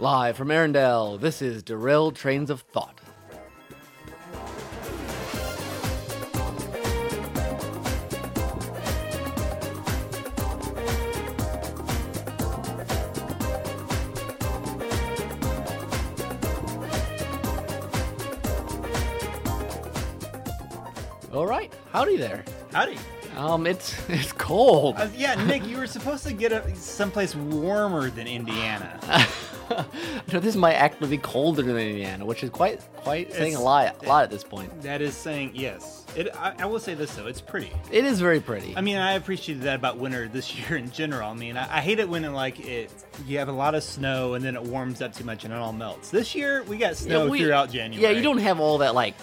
Live from Arendelle, this is Derailed Trains of Thought. All right, howdy there. Howdy. Um, it's it's cold. Uh, yeah, Nick, you were supposed to get a, someplace warmer than Indiana. No, this might actually be colder than Indiana, which is quite quite saying a lot, a lot at this point. That is saying yes. It. I, I will say this though, it's pretty. It is very pretty. I mean, I appreciated that about winter this year in general. I mean, I, I hate it when it, like it you have a lot of snow and then it warms up too much and it all melts. This year we got snow Yeah, we- throughout January. Yeah, you don't have all that like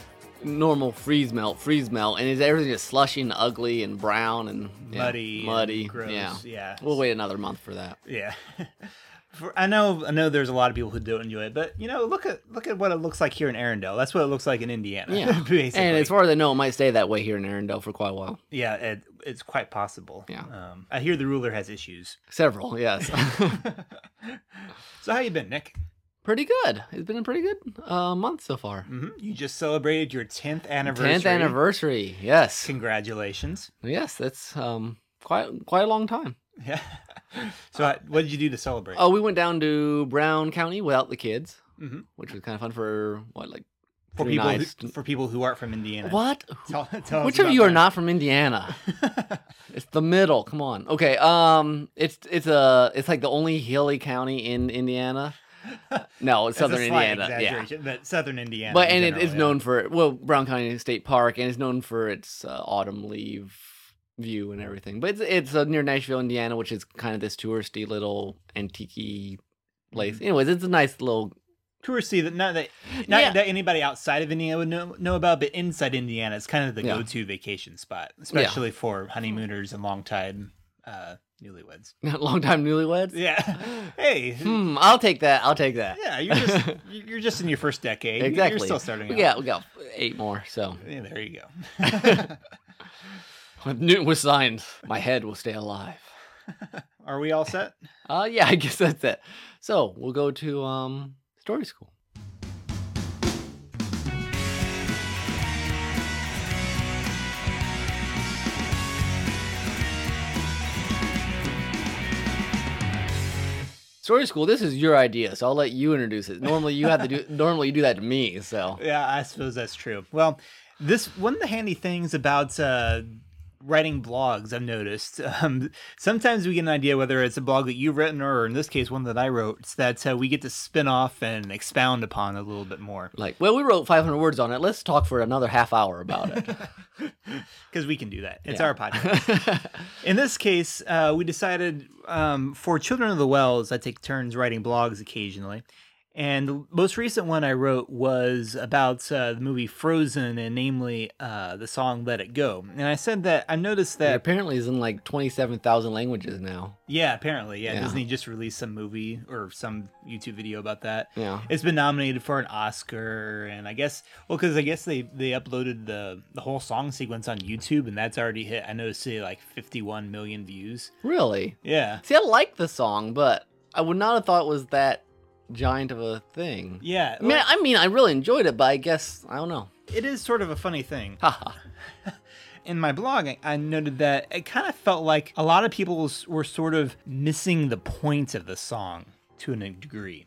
normal freeze melt, freeze melt, and is everything just slushy and ugly and brown and yeah, Muddy and muddy. gross, Yeah, yeah. We'll wait another month for that. Yeah. For, I know, I know. There's a lot of people who don't enjoy it, but you know, look at look at what it looks like here in Arendelle. That's what it looks like in Indiana. Yeah, basically. and as far as I know, it might stay that way here in Arendelle for quite a while. Yeah, it, it's quite possible. Yeah. Um, I hear the ruler has issues. Several, yes. So how you been, Nick? pretty good. It's been a pretty good uh, month so far. hmm You just celebrated your 10th anniversary. Tenth anniversary. Yes, Congratulations. yes. That's um quite quite a long time. Yeah. so uh, what did you do to celebrate? Oh, we went down to Brown County without the kids, hmm which was kind of fun for what like For people nights. who, for people who aren't from Indiana. What? Tell, tell Which of you are not from Indiana? it's the middle. Come on. Okay. Um, it's it's a it's like the only hilly county in Indiana. No, it's southern Indiana. Yeah. But southern Indiana. But in and it, general, it's yeah. known for well Brown County State Park and it's known for its uh, autumn leaf view and everything. But it's it's uh, near Nashville, Indiana, which is kind of this touristy little antique place. Mm-hmm. Anyways, it's a nice little touristy that not that not Yeah. that anybody outside of Indiana would know, know about, but inside Indiana, it's kind of the Yeah. go-to vacation spot, especially for honeymooners and long time uh, newlyweds. long time newlyweds. Yeah. hey. Hmm. I'll take that. I'll take that. Yeah, you're just you're just in your first decade. Exactly. You're still starting out. got we got eight more. So Yeah, there you go. When Newton was signed, my head will stay alive. Are we all set? Uh yeah, I guess that's it. So we'll go to um story school. Story school, this is your idea, so I'll let you introduce it. Normally you have to do normally you do that to me, so Yeah, I suppose that's true. Well, this one of the handy things about uh, writing blogs I've noticed. Um, sometimes we get an idea whether it's a blog that you've written or, in this case, one that I wrote. It's that uh, we get to spin off and expound upon a little bit more like, well, we wrote 500 words on it. Let's talk for another half hour about it. because we can do that. It's Yeah. our podcast. In this case, uh, we decided um, for Children of the Wells, I take turns writing blogs occasionally. And the most recent one I wrote was about uh, the movie Frozen, and namely uh, the song "Let It Go." And I said that I noticed It that, apparently is in like 27,000 languages now. yeah, apparently, yeah, Yeah. Disney just released some movie or some YouTube video about that. Yeah. It's been nominated for an Oscar, and I guess well, because I guess they they uploaded the the whole song sequence on YouTube, and that's already hit. I noticed it like 51 million views. Really? Yeah, See, I like the song, but I would not have thought it was that giant of a thing. yeah. I mean, I mean, I really enjoyed it, but I guess I don't know. it is sort of a funny thing. Haha. In my blog, I- I noted that it kind of felt like a lot of people were sort of missing the point of the song to a degree,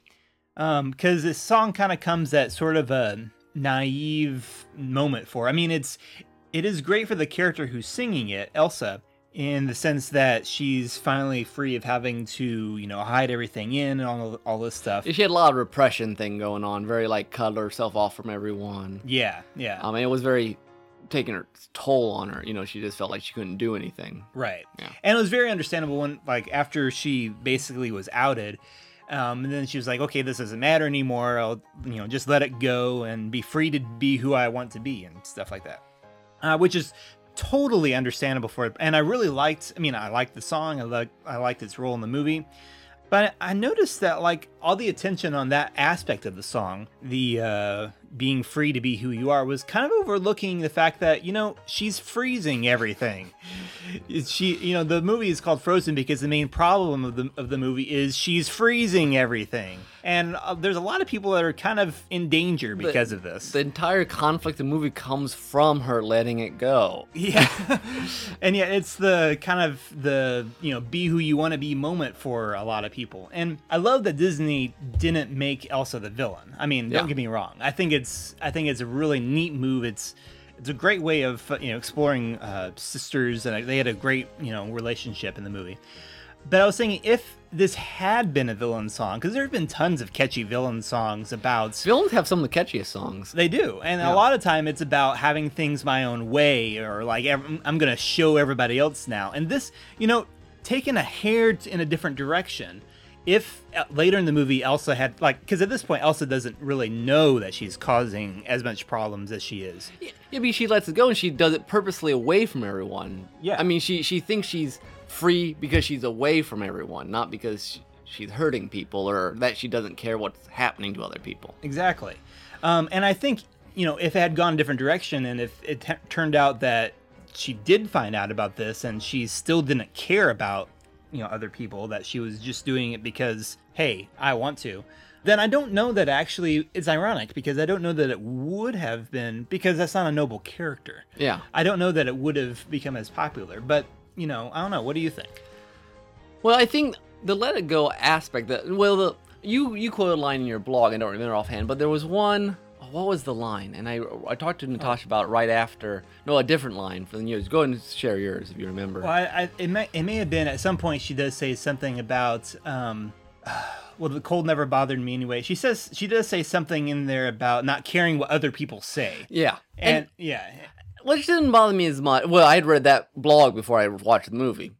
um, because this song kind of comes at sort of a naive moment for. I mean, it's it is great for the character who's singing it, Elsa, in the sense that she's finally free of having to, you know, hide everything in and all all this stuff. she had a lot of repression thing going on. Very like cut herself off from everyone. Yeah, yeah, I mean, it was very taking her toll on her. You know, she just felt like she couldn't do anything. Right. Yeah. And it was very understandable when, like, after she basically was outed, um, and then she was like, okay, this doesn't matter anymore. I'll, you know, just let it go and be free to be who I want to be and stuff like that. Uh, which is totally understandable for it. And I really liked, I mean, I liked the song. I like, I liked its role in the movie. But I noticed that like all the attention on that aspect of the song, the uh, being free to be who you are was kind of overlooking the fact that you know she's freezing everything. she, you know, the movie is called Frozen because the main problem of the of the movie is she's freezing everything, and uh, there's a lot of people that are kind of in danger because the, of this. The entire conflict of the movie comes from her letting it go. Yeah, and yet it's the kind of the you know be who you want to be moment for a lot of people, and I love that Disney didn't make Elsa the villain. I mean, don't get me wrong. I think it's I think it's a really neat move. It's it's a great way of uh, you know exploring uh, sisters, and they had a great you know relationship in the movie. But I was thinking if this had been a villain song, because there have been tons of catchy villain songs about Villains have some of the catchiest songs. they do, and Yeah. a lot of time it's about having things my own way, or like I'm gonna show everybody else now. And this, you know, taking a hair in a different direction. If uh, later in the movie Elsa had like, because at this point Elsa doesn't really know that she's causing as much problems as she is. Yeah, I mean, she lets it go and she does it purposely away from everyone. Yeah. I mean, she she thinks she's free because she's away from everyone, not because she, she's hurting people or that she doesn't care what's happening to other people. Exactly. Um, and I think, you know, if it had gone a different direction and if it t- turned out that she did find out about this and she still didn't care about, you know, other people, that she was just doing it because, hey, I want to, then I don't know that actually it's ironic because I don't know that it would have been, because that's not a noble character. Yeah. I don't know that it would have become as popular, but, you know, I don't know. What do you think? Well, I think the let it go aspect that well, the you you quoted a line in your blog. I don't remember offhand, but there was one. Oh, What was the line? And I I talked to Natasha about it right after. No, a different line from the yours. Go ahead and share yours if you remember. Well, I, I, it may it may have been at some point she does say something about um, well the cold never bothered me anyway. She says she does say something in there about not caring what other people say, Yeah. and, yeah, which didn't bother me as much. Well, I had read that blog before I watched the movie,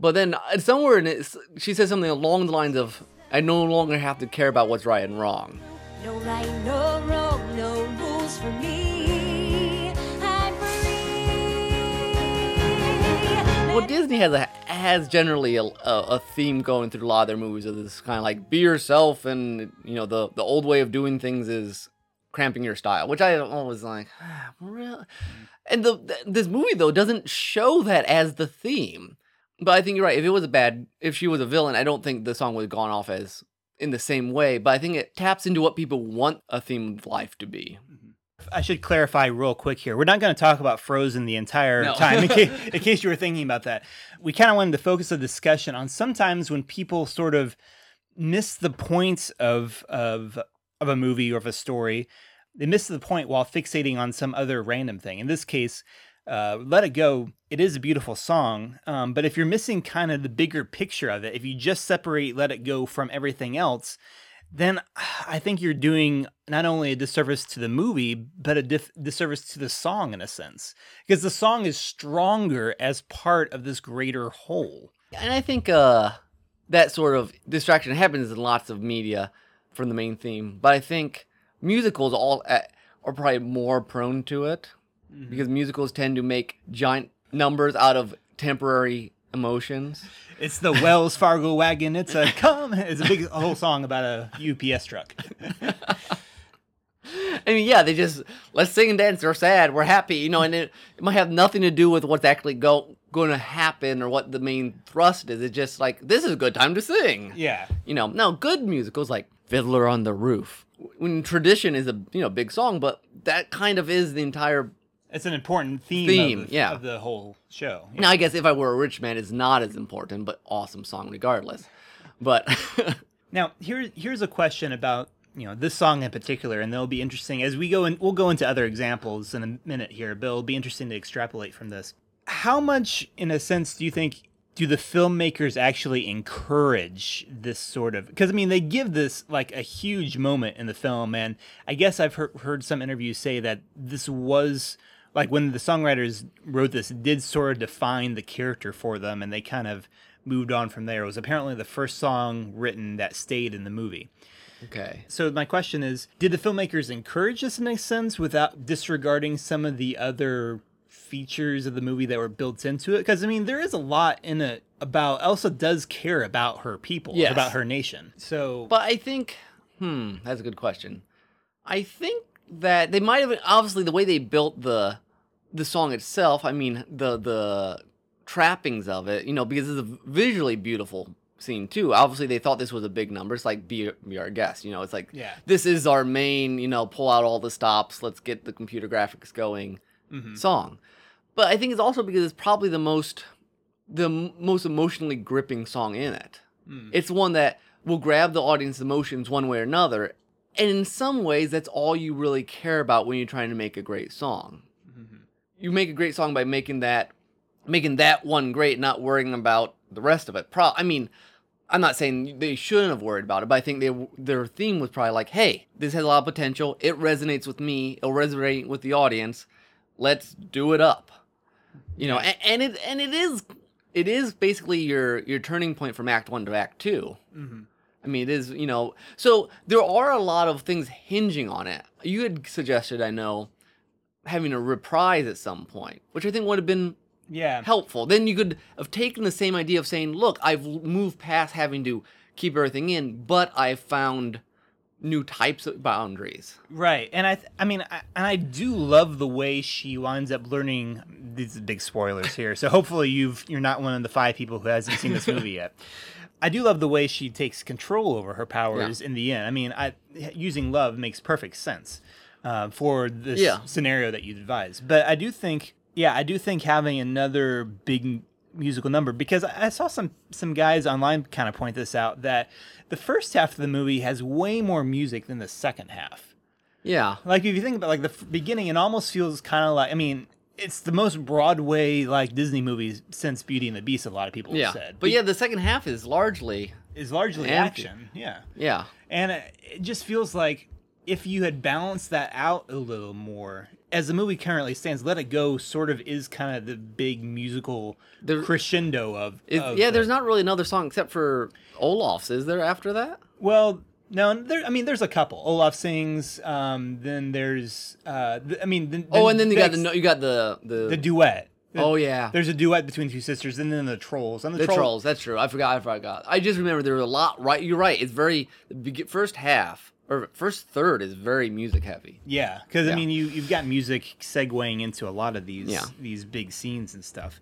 but then uh, somewhere in it, she says something along the lines of, "I no longer have to care about what's right and wrong." No right, no wrong, no rules for me. I'm free. Well, Disney has a has generally a, a, theme going through a lot of their movies of this kind of like be yourself, and you know the the old way of doing things is cramping your style, which I always like. Ah, really? And the th- this movie though doesn't show that as the theme. But I think you're right. If it was a bad, if she was a villain, I don't think the song would have gone off as in the same way. But I think it taps into what people want a theme of life to be. Mm-hmm. I should clarify real quick here. We're not going to talk about Frozen the entire No. time, in case, in case you were thinking about that. We kind of wanted to focus the discussion on sometimes when people sort of miss the point of of of a movie or of a story. They miss the point while fixating on some other random thing. In this case, uh, "Let It Go." It is a beautiful song, um, but if you're missing kind of the bigger picture of it, if you just separate "Let It Go" from everything else, then I think you're doing not only a disservice to the movie, but a dif- disservice to the song in a sense. Because the song is stronger as part of this greater whole. And I think uh, that sort of distraction happens in lots of media from the main theme. But I think musicals all uh, are probably more prone to it Mm-hmm. because musicals tend to make giant numbers out of temporary emotions. It's the Wells Fargo wagon. It's a come. It's a big a whole song about a UPS truck. I mean, yeah, they just let's sing and dance. We're sad. We're happy, you know, and it, it might have nothing to do with what's actually go, going to happen or what the main thrust is. It's just like this is a good time to sing. Yeah. You know, now good musicals like Fiddler on the Roof, when tradition is a you know big song, but that kind of is the entire. It's an important theme, Theme, of, the, yeah. of the whole show. Now, I guess if I were a rich man, it's not as important, but awesome song regardless. But Now, here, here's a question about you know this song in particular, and they'll be interesting as we go in. We'll go into other examples in a minute here, but it'll be interesting to extrapolate from this. How much, in a sense, do you think do the filmmakers actually encourage this sort of? Because I mean, they give this like a huge moment in the film, and I guess I've heard, heard some interviews say that this was like when the songwriters wrote this, it did sort of define the character for them, and they kind of moved on from there. It was apparently the first song written that stayed in the movie. okay, So my question is, did the filmmakers encourage this in a sense without disregarding some of the other features of the movie that were built into it? Because I mean, there is a lot in it about Elsa does care about her people, Yes. about her nation. So but I think, hmm, that's a good question. I think that they might have obviously the way they built the the song itself. I mean the the trappings of it, you know, because it's a visually beautiful scene too. Obviously, they thought this was a big number. It's like be be our guest, you know. It's like Yeah. this is our main, you know, pull out all the stops. Let's get the computer graphics going Mm-hmm. song. But I think it's also because it's probably the most the m- most emotionally gripping song in it. Mm. It's one that will grab the audience emotions one way or another. And in some ways, that's all you really care about when you're trying to make a great song. You make a great song by making that making that one great, not worrying about the rest of it. Pro- I mean, I'm not saying they shouldn't have worried about it, but I think they their theme was probably like, "Hey, this has a lot of potential. It resonates with me. It'll resonate with the audience. Let's do it up." You know, and, and it and it is it is basically your your turning point from Act One to Act 2 Mm-hmm. I mean, it is you know. So there are a lot of things hinging on it. You had suggested, I know, having a reprise at some point, which I think would have been Yeah. helpful. Then you could have taken the same idea of saying, "Look, I've moved past having to keep everything in, but I've found new types of boundaries." Right, and I, th- I mean, I, and I do love the way she winds up learning. These are big spoilers here, so hopefully you've you're not one of the five people who hasn't seen this movie yet. I do love the way she takes control over her powers in the end. I mean, I using love makes perfect sense uh, for this Yeah. scenario that you devised. But I do think, yeah, I do think having another big musical number because I saw some some guys online kind of point this out that the first half of the movie has way more music than the second half. Yeah, Like if you think about like the f- beginning, it almost feels kind of like I mean, it's the most Broadway like Disney movies since Beauty and the Beast. A lot of people yeah. have said, But yeah, the second half is largely is largely Empty. action. Yeah, yeah. and it, it just feels like if you had balanced that out a little more, as the movie currently stands, Let It Go sort of is kind of the big musical There- crescendo of, of yeah, the- there's not really another song except for Olaf's, is there after that? Well, no, there. I mean, there's a couple. Olaf sings. Um, then there's. Uh, th- I mean, then, oh, and then you got the you got the the, the duet. Oh yeah. There's a duet between two sisters, and then the trolls. And the, The troll- trolls. That's true. I forgot. I forgot. I just remember there was a lot. Right. You're right. It's very the first half or first third is very music heavy. Yeah, because Yeah. I mean, you you've got music segueing into a lot of these Yeah. these big scenes and stuff.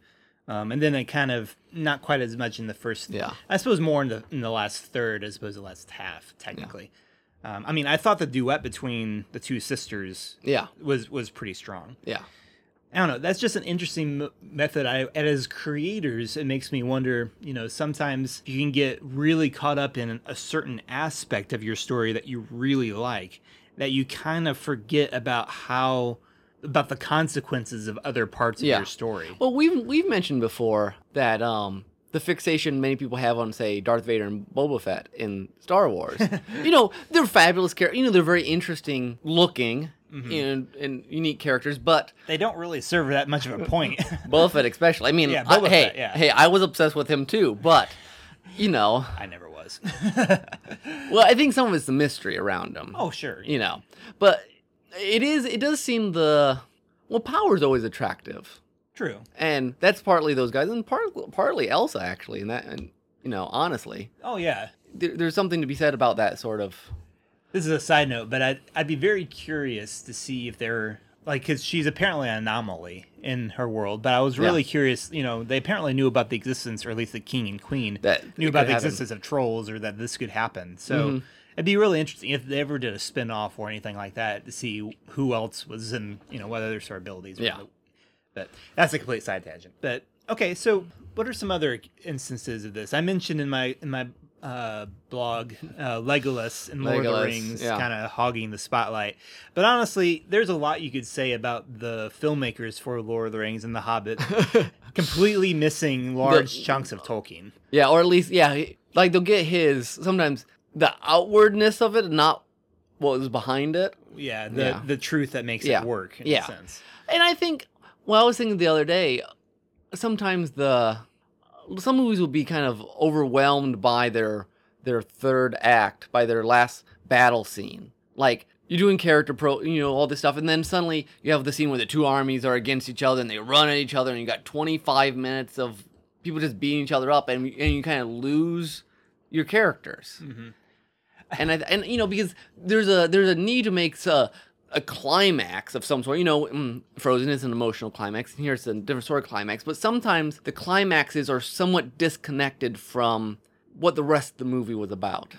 Um, and then it kind of not quite as much in the first. Yeah. I suppose more in the in the last third as opposed to the last half, technically. Um, I mean, I thought the duet between the two sisters Yeah. was was pretty strong. Yeah. I don't know. That's just an interesting m- method. I, and as creators, it makes me wonder. You know, sometimes you can get really caught up in a certain aspect of your story that you really like, that you kind of forget about how about the consequences of other parts of Yeah. your story. Well, we've we've mentioned before that um the fixation many people have on say Darth Vader and Boba Fett in Star Wars. you know, they're fabulous characters. You know, they're very interesting looking Mm-hmm. and and unique characters, but They don't really serve that much of a point. Boba Fett especially. I mean, Yeah, I- Boba hey, yeah. hey, I was obsessed with him too, but you know, I never was. well, I think some of it's the mystery around him. oh, sure. you know, but it is it does seem the well, power's always attractive. True. and that's partly those guys, and part, partly Elsa actually. And that, and you know, honestly, Oh, yeah. there, there's something to be said about that sort of. This is a side note, but I'd, I'd be very curious to see if they're like, because she's apparently an anomaly in her world. But I was really Yeah. curious. You know, they apparently knew about the existence, or at least the king and queen That knew about the happen. existence of trolls, or that this could happen. So Mhm. it'd be really interesting if they ever did a spin off or anything like that to see who else was in, you know, what other sort of abilities. were Yeah. the- But that's a complete side tangent. But okay, so what are some other instances of this? I mentioned in my in my uh, blog uh, Legolas and Lord of the Rings yeah. kind of hogging the spotlight. But honestly, there's a lot you could say about the filmmakers for Lord of the Rings and The Hobbit completely missing large chunks of Tolkien. Yeah, or at least yeah, like they'll get his sometimes the outwardness of it, not what was behind it. Yeah, the Yeah. the truth that makes Yeah. it work in Yeah. a sense. And I think, well, I was thinking the other day, sometimes the some movies will be kind of overwhelmed by their their third act, by their last battle scene. Like you're doing character pro, you know, all this stuff, and then suddenly you have the scene where the two armies are against each other and they run at each other, and you got 25 minutes of people just beating each other up, and and you kind of lose your characters. Mhm. and I and you know because there's a there's a need to make uh, a climax of some sort. You know, mm, Frozen is an emotional climax, and here's a different sort of climax. But sometimes the climaxes are somewhat disconnected from what the rest of the movie was about.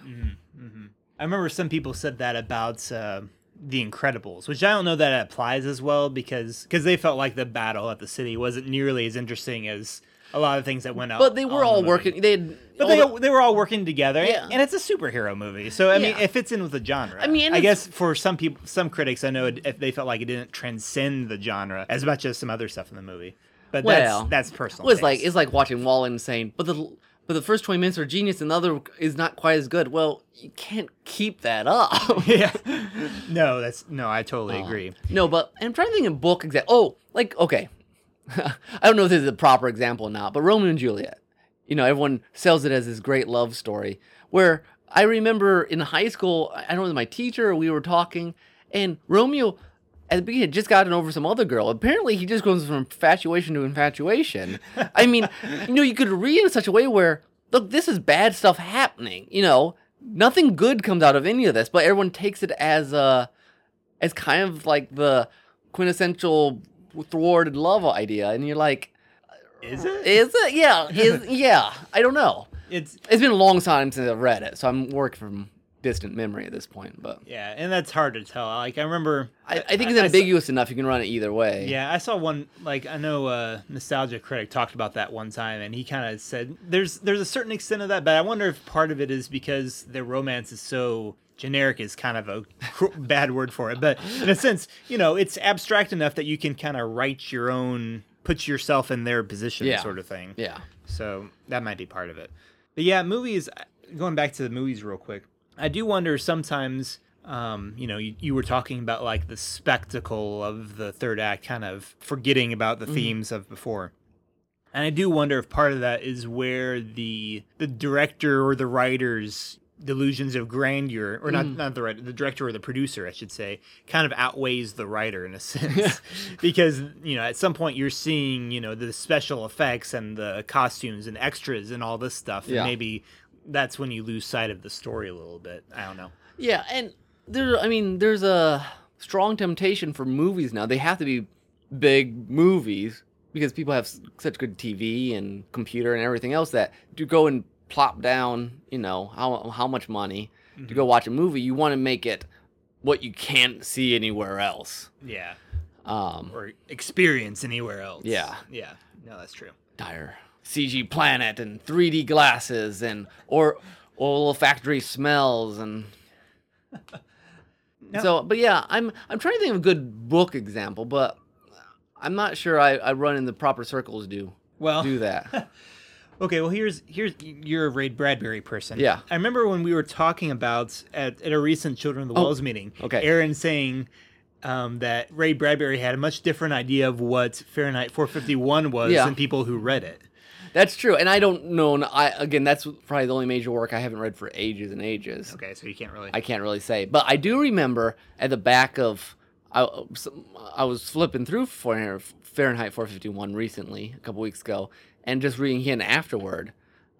I remember some people said that about uh, the Incredibles, which I don't know that it applies as well because because they felt like the battle at the city wasn't nearly as interesting as a lot of things that went out. But they were on the all working. They had, But all they, they were all working together, Yeah. and it's a superhero movie, so I mean, Yeah. it fits in with the genre. I mean, I guess for some people, some critics, I know it, if they felt like it didn't transcend the genre as much as some other stuff in the movie. But Well, that's that's personal. Well, it's like it's like watching Wall and saying, but the but the first twenty minutes are genius and the other is not quite as good. Well, you can't keep that up. yeah. No, that's no, I totally Uh, agree. No, but I'm trying to think of book example. Oh, like okay, I don't know if this is a proper example or not, but Romeo and Juliet. You know, everyone sells it as this great love story. Where I remember in high school, I don't know, it was my teacher, we were talking, and Romeo at the beginning had just gotten over some other girl. Apparently, he just goes from infatuation to infatuation. I mean, you know, you could read in such a way where, look, this is bad stuff happening. You know, nothing good comes out of any of this, but everyone takes it as a as kind of like the quintessential thwarted love idea, and you're like, Is it? is it? Yeah, is yeah. I don't know. It's It's been a long time since I've read it, so I'm working from distant memory at this point. But yeah, and that's hard to tell. Like I remember, I, I think it's I saw- ambiguous enough. You can run it either way. Yeah, I saw one like I know uh Nostalgia Critic talked about that one time and he kind of said there's there's a certain extent of that, but I wonder if part of it is because their romance is so generic is kind of a bad word for it, but in a sense, you know, it's abstract enough that you can kind of write your own put yourself in their position Yeah. sort of thing. Yeah. So that might be part of it. But yeah, movies. Going back to the movies real quick, I do wonder sometimes. Um, you know, you, you were talking about like the spectacle of the third act, kind of forgetting about the themes of before. And I do wonder if part of that is where the the director or the writers delusions of grandeur or not mm. not the writer the director or the producer I should say kind of outweighs the writer in a sense because you know at some point you're seeing you know the special effects and the costumes and extras and all this stuff Yeah. and maybe that's when you lose sight of the story a little bit I don't know Yeah, and there. I mean, there's a strong temptation for movies now. They have to be big movies because people have such good TV and computer and everything else that to go and plop down, you know, how how much money to go watch a movie, you want to make it what you can't see anywhere else. yeah Um, or experience anywhere else Yeah. yeah no that's true dire CG planet and 3D glasses and or olfactory smells and No. so but yeah I'm I'm trying to think of a good book example but I'm not sure I, I run in the proper circles do well do that Okay, well here's here's you're a Ray Bradbury person. Yeah. I remember when we were talking about at, at a recent Children of the Oh, Wells meeting. okay. Aaron saying um, that Ray Bradbury had a much different idea of what Fahrenheit 451 was Yeah. than people who read it. that's true and I don't know and I again that's probably the only major work I haven't read for ages and ages Okay, so you can't really. I can't really say, but I do remember at the back of I, I was flipping through Fahrenheit 451 recently, a couple weeks ago, and just reading him afterward,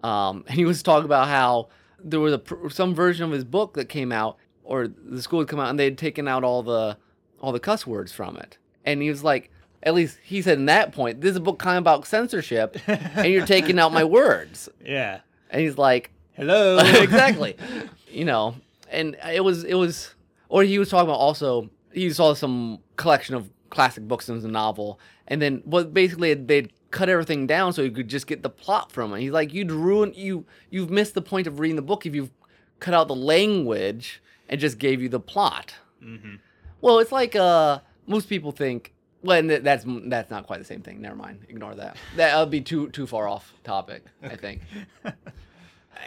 um, and he was talking about how there was a some version of his book that came out, or the school had come out, and they had taken out all the all the cuss words from it, and he was like. At least he said in that point, this is a book kind of about censorship, and you're taking out my words. yeah. And he's like, Hello. exactly. You know, and it was it was, or he was talking about also he saw some collection of classic books in the novel, and then what basically they'd cut everything down so you could just get the plot from it. He's like, you'd ruin you you've missed the point of reading the book if you've cut out the language and just gave you the plot. Mhm. Well, it's like uh most people think. Well, and th- that's that's not quite the same thing. Never mind. Ignore that. That would be too too far off topic. I think.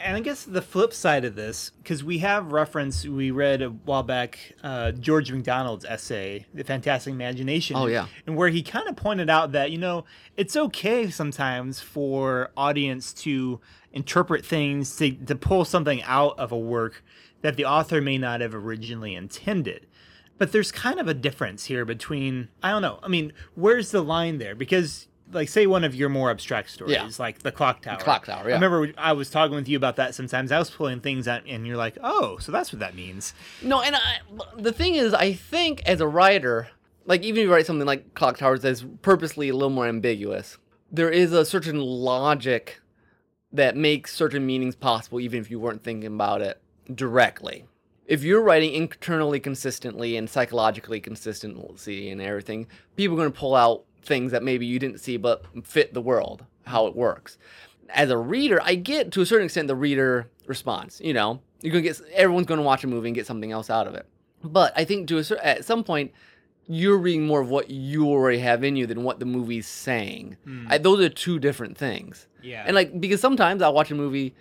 And I guess the flip side of this, because we have reference, we read a while back uh, George MacDonald's essay, The Fantastic Imagination. Oh, yeah. And where he kind of pointed out that, you know, it's okay sometimes for audience to interpret things, to, to pull something out of a work that the author may not have originally intended. But there's kind of a difference here between, I don't know, I mean, where's the line there? Because like say one of your more abstract stories, Yeah. like the clock tower. The clock Tower, Yeah. I remember I was talking with you about that. Sometimes I was pulling things out, and you're like, "Oh, so that's what that means." No, and I, the thing is, I think as a writer, like even if you write something like Clock Towers that's purposely a little more ambiguous, there is a certain logic that makes certain meanings possible, even if you weren't thinking about it directly. If you're writing internally consistently and psychologically consistency and everything, people are going to pull out things that maybe you didn't see but fit the world, how it works. As a reader, I get to a certain extent the reader response. You know, you're gonna get everyone's going to watch a movie and get something else out of it. But I think to a cer- at some point, you're reading more of what you already have in you than what the movie's saying. Hmm. I, those are two different things. Yeah. And like because sometimes I'll watch a movie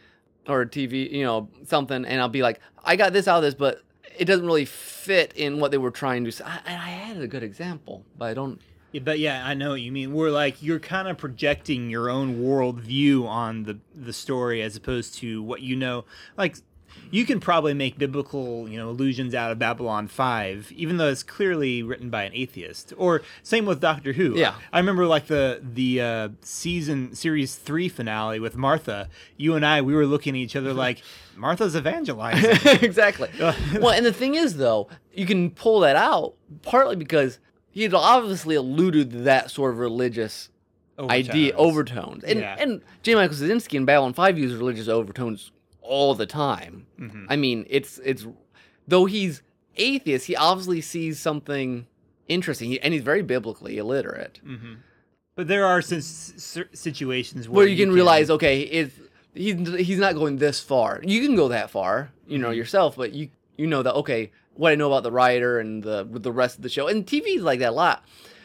or a TV, you know, something, and I'll be like, I got this out of this, but it doesn't really fit in what they were trying to say. I, I had a good example, but I don't. But yeah, I know what you mean. We're like you're kind of projecting your own world view on the the story as opposed to what you know. Like you can probably make biblical, you know, allusions out of Babylon 5 even though it's clearly written by an atheist. Or same with Doctor Who. Yeah. I remember like the the uh, season series 3 finale with Martha. You and I we were looking at each other like Martha's evangelizing. exactly. well, and the thing is, though, you can pull that out partly because he had obviously alluded to that sort of religious idea Overtones. overtones, and Yeah. and J. Michael Straczynski in Babylon Five uses religious overtones all the time. Mm-hmm. I mean, it's it's though he's atheist, he obviously sees something interesting, he, and he's very biblically illiterate, But there are some s- s- situations where, where you can realize, okay, it's he's he's not going this far. You can go that far, you Mm-hmm. know yourself, but you you know that okay, what I know about the writer and the the rest of the show, and TV is like that a lot,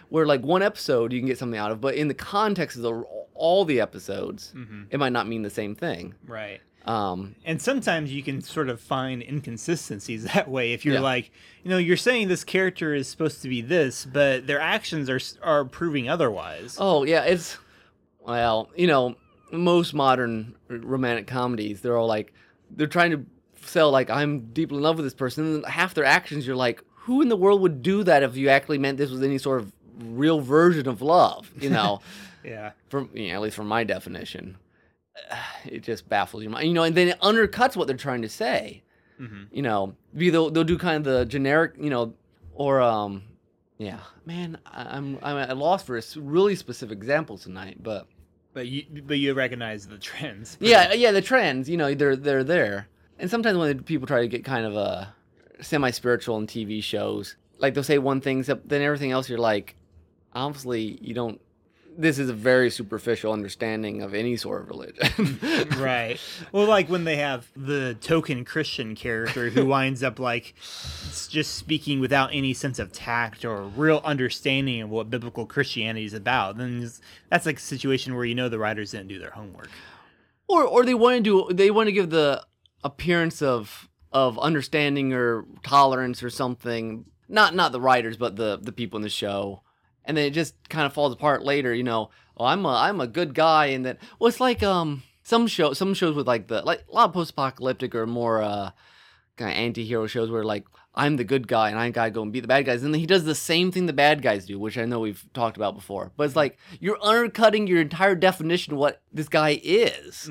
where like one episode you can get something out of, but in the context of the, all the episodes, Mm-hmm. it might not mean the same thing. right. Um, And sometimes you can sort of find inconsistencies that way. If you're Yeah. like, you know, you're saying this character is supposed to be this, but their actions are are proving otherwise. Oh yeah, it's well, you know, most modern romantic comedies, they're all like they're trying to sell like I'm deeply in love with this person. And half their actions, you're like, who in the world would do that if you actually meant this was any sort of real version of love? You know, Yeah. from you know, at least from my definition, it just baffles your mind. You know, and then it undercuts what they're trying to say. You know, be they'll they'll do kind of the generic, you know, or um, yeah, man, I'm I'm at a loss for a really specific example tonight, but But you but you recognize the trends. yeah, yeah, the trends, you know, they're they're there, and sometimes when people try to get kind of a semi-spiritual in TV shows, like they'll say one thing, except then everything else you're like, obviously you don't. This is a very superficial understanding of any sort of religion. right. Well, like when they have the token Christian character who winds up like just speaking without any sense of tact or real understanding of what biblical Christianity is about, then that's like a situation where you know the writers didn't do their homework. or or they want to do they want to give the appearance of of understanding or tolerance or something not not the writers but the the people in the show. And then it just kind of falls apart later you know oh i'm a i'm a good guy and then well it's like um some show some shows with like the like a lot of post-apocalyptic or more uh kind of anti-hero shows where like i'm the good guy and i gotta go and beat the bad guys and then he does the same thing the bad guys do which i know we've talked about before. But it's like you're undercutting your entire definition of what this guy is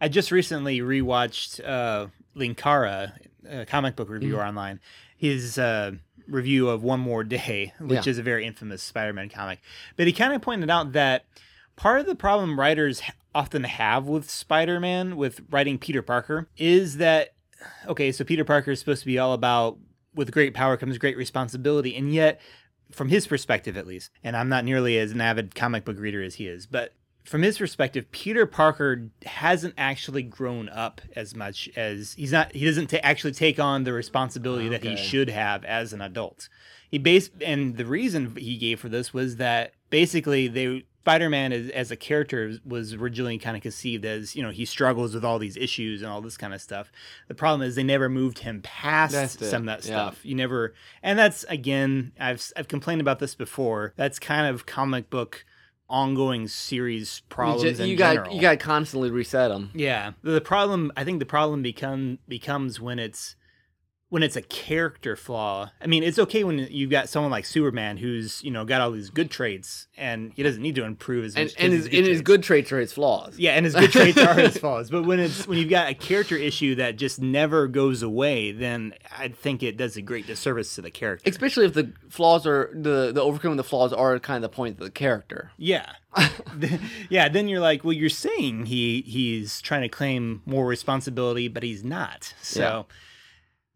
I just recently rewatched uh, Linkara, a comic book reviewer online, his uh, review of One More Day, which Yeah. is a very infamous Spider Man comic. But he kind of pointed out that part of the problem writers often have with Spider Man, with writing Peter Parker, is that, okay, so Peter Parker is supposed to be all about with great power comes great responsibility. And yet, from his perspective at least, and I'm not nearly as an avid comic book reader as he is, but from his perspective, Peter Parker hasn't actually grown up as much as he's not. He doesn't ta actually take on the responsibility that he should have as an adult. He base and the reason he gave for this was that basically they Spider-Man as, as a character was originally kind of conceived as you know he struggles with all these issues and all this kind of stuff. The problem is they never moved him past some of that yeah. stuff. You never, and that's again I've I've complained about this before. That's kind of comic book ongoing series problems you, ju- in you got general. you got to constantly reset them. Yeah. The, the problem, I think the problem become becomes when it's when it's a character flaw. I mean, it's okay when you've got someone like Superman who's you know got all these good traits and he doesn't need to improve as And much. and 'cause his, and his good traits are his flaws. Yeah, and his good traits are his flaws. But when it's when you've got a character issue that just never goes away, then I think it does a great disservice to the character. Especially if the flaws are the the overcoming the flaws are kind of the point of the character. Yeah. yeah, then you're like, well, you're saying he he's trying to claim more responsibility, but he's not. So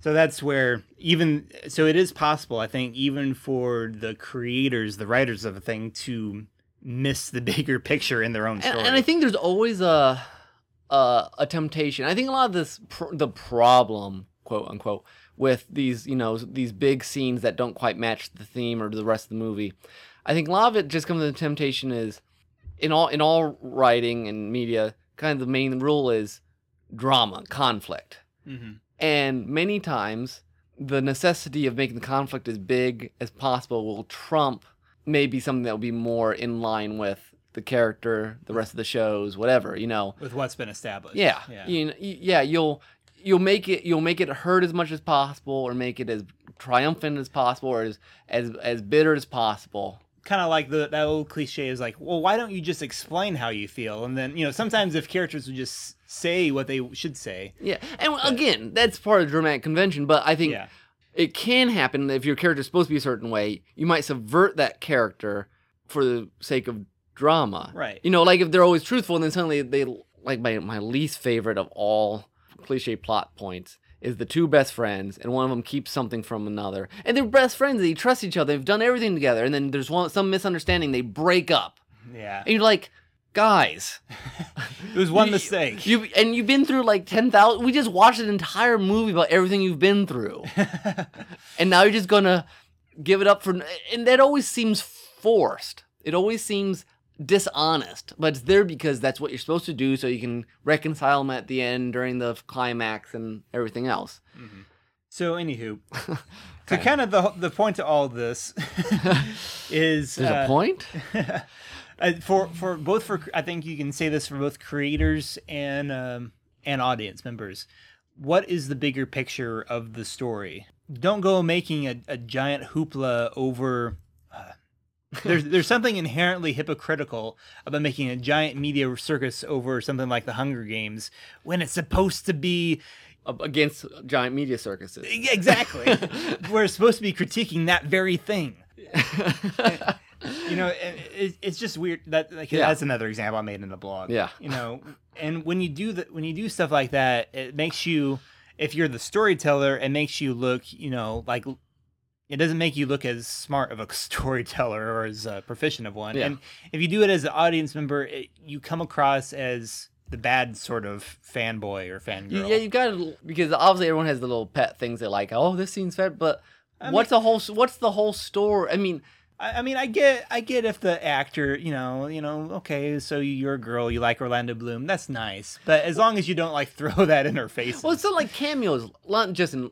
so that's where even so it is possible, I think, even for the creators, the writers of a thing to miss the bigger picture in their own And, story. and I think there's always a a, a temptation. I think a lot of this pr- the problem, quote unquote, with these you know these big scenes that don't quite match the theme or the rest of the movie. I think a lot of it just comes to the temptation is in all in all writing and media, kind of the main rule is drama, conflict. Mhm. And many times, the necessity of making the conflict as big as possible will trump maybe something that will be more in line with the character, the rest of the shows, whatever, you know. with what's been established. Yeah. Yeah. You kn- y- yeah, you'll you'll make it you'll make it hurt as much as possible or make it as triumphant as possible or as as, as bitter as possible. Kind of like the that old cliche is like, well, why don't you just explain how you feel? And then you know, sometimes if characters would just say what they should say, Yeah. And again, that's part of dramatic convention, but I think yeah, it can happen if your character is supposed to be a certain way. You might subvert that character for the sake of drama. Right. You know, like if they're always truthful and then suddenly they like my my least favorite of all cliche plot points is the two best friends and one of them keeps something from another. And they're best friends, they trust each other, they've done everything together, and then there's one some misunderstanding, they break up. yeah. And you're like, guys, It was one you- mistake. You and you've been through like ten thousand. We just watched an entire movie about everything you've been through, and now you're just gonna give it up for. And that always seems forced. It always seems dishonest, but it's there because that's what you're supposed to do, so you can reconcile them at the end during the climax and everything else. so, anywho, so kind of the the point to all this is There's uh, a point. uh, for for both for I think you can say this for both creators and um, and audience members. What is the bigger picture of the story? Don't go making a, a giant hoopla over. There's there's something inherently hypocritical about making a giant media circus over something like the Hunger Games when it's supposed to be Against giant media circuses. exactly we're supposed to be critiquing that very thing. you know it, it, it's just weird that like Yeah. that's another example i made in the blog Yeah. you know and when you do that when you do stuff like that it makes you if you're the storyteller it makes you look you know like it doesn't make you look as smart of a storyteller or as uh, proficient of one Yeah. and if you do it as an audience member it, you come across as the bad sort of fanboy or fangirl yeah, you got to because obviously everyone has the little pet things they like. Oh, this scene's fed, but I what's the whole what's the whole story? I mean, I, I mean, I get, I get if the actor, you know, you know, okay, so you're a girl, you like Orlando Bloom, that's nice, but as long as you don't like throw that in her face. well, it's not like cameos, not just in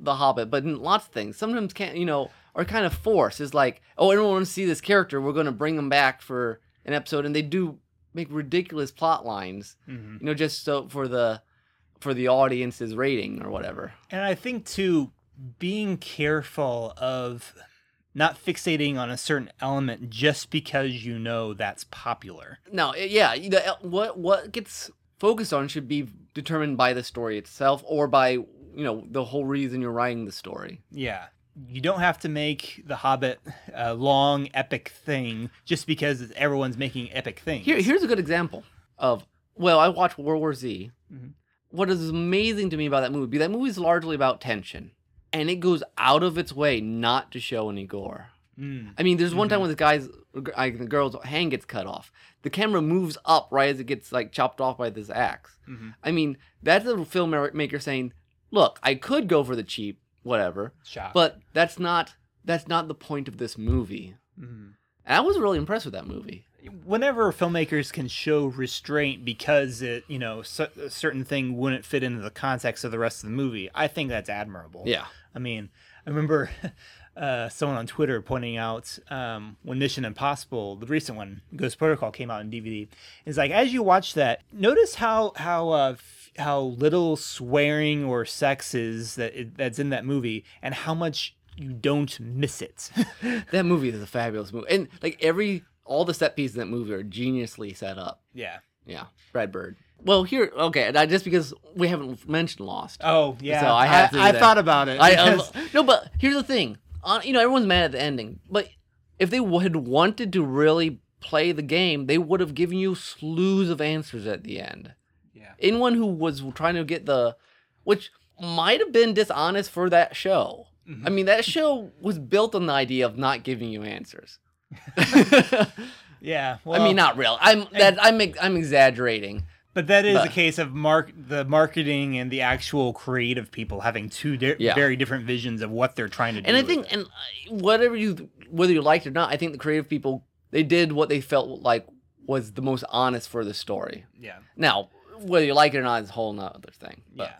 The Hobbit, but in lots of things. Sometimes can't you know are kind of forced. It's like, oh, I don't want to see this character. We're going to bring them back for an episode, and they do make ridiculous plot lines, Mhm. you know, just so for the for the audience's rating or whatever. And I think too, being careful of not fixating on a certain element just because you know that's popular. No, yeah, the, what what gets focused on should be determined by the story itself or by you know the whole reason you're writing the story. Yeah. You don't have to make The Hobbit a long, epic thing just because everyone's making epic things. Here, here's a good example of well, I watched World War Z. Mhm. What is amazing to me about that movie? That movie is largely about tension, and it goes out of its way not to show any gore. Mm. I mean, there's one time when this guy's, I, the girl's hand gets cut off. The camera moves up right as it gets like chopped off by this axe. Mhm. I mean, that's a filmmaker saying, "Look, I could go for the cheap, whatever, Shock. but that's not that's not the point of this movie." Mhm. And I was really impressed with that movie. Whenever filmmakers can show restraint because it you know cer- a certain thing wouldn't fit into the context of the rest of the movie i think that's admirable Yeah. i mean i remember uh, someone on twitter pointing out um, when mission impossible the recent one ghost protocol came out on dvd it's like as you watch that notice how how uh, f- how little swearing or sex is that it, that's in that movie, and how much you don't miss it. That movie is a fabulous movie, and like every all the set pieces in that movie are geniusly set up. yeah. Yeah, Brad Bird. Well, here, okay, that- just because we haven't mentioned Lost. Oh yeah. So I have to I, thought about it. I no, but here's the thing. Uh, you know, everyone's mad at the ending, but if they had wanted to really play the game, they would have given you slews of answers at the end. yeah. Anyone who was trying to get the, which might have been dishonest for that show. Mm-hmm. I mean, that show was built on the idea of not giving you answers. Yeah. I mean, not real. I'm that I'm I'm exaggerating. But that is But- a case of mark the marketing and the actual creative people having two di- Yeah. very different visions of what they're trying to do. And I think, and uh, whatever you, whether you liked it or not, I think the creative people they did what they felt like was the most honest for the story. yeah, Now, whether you like it or not is a whole nother thing. But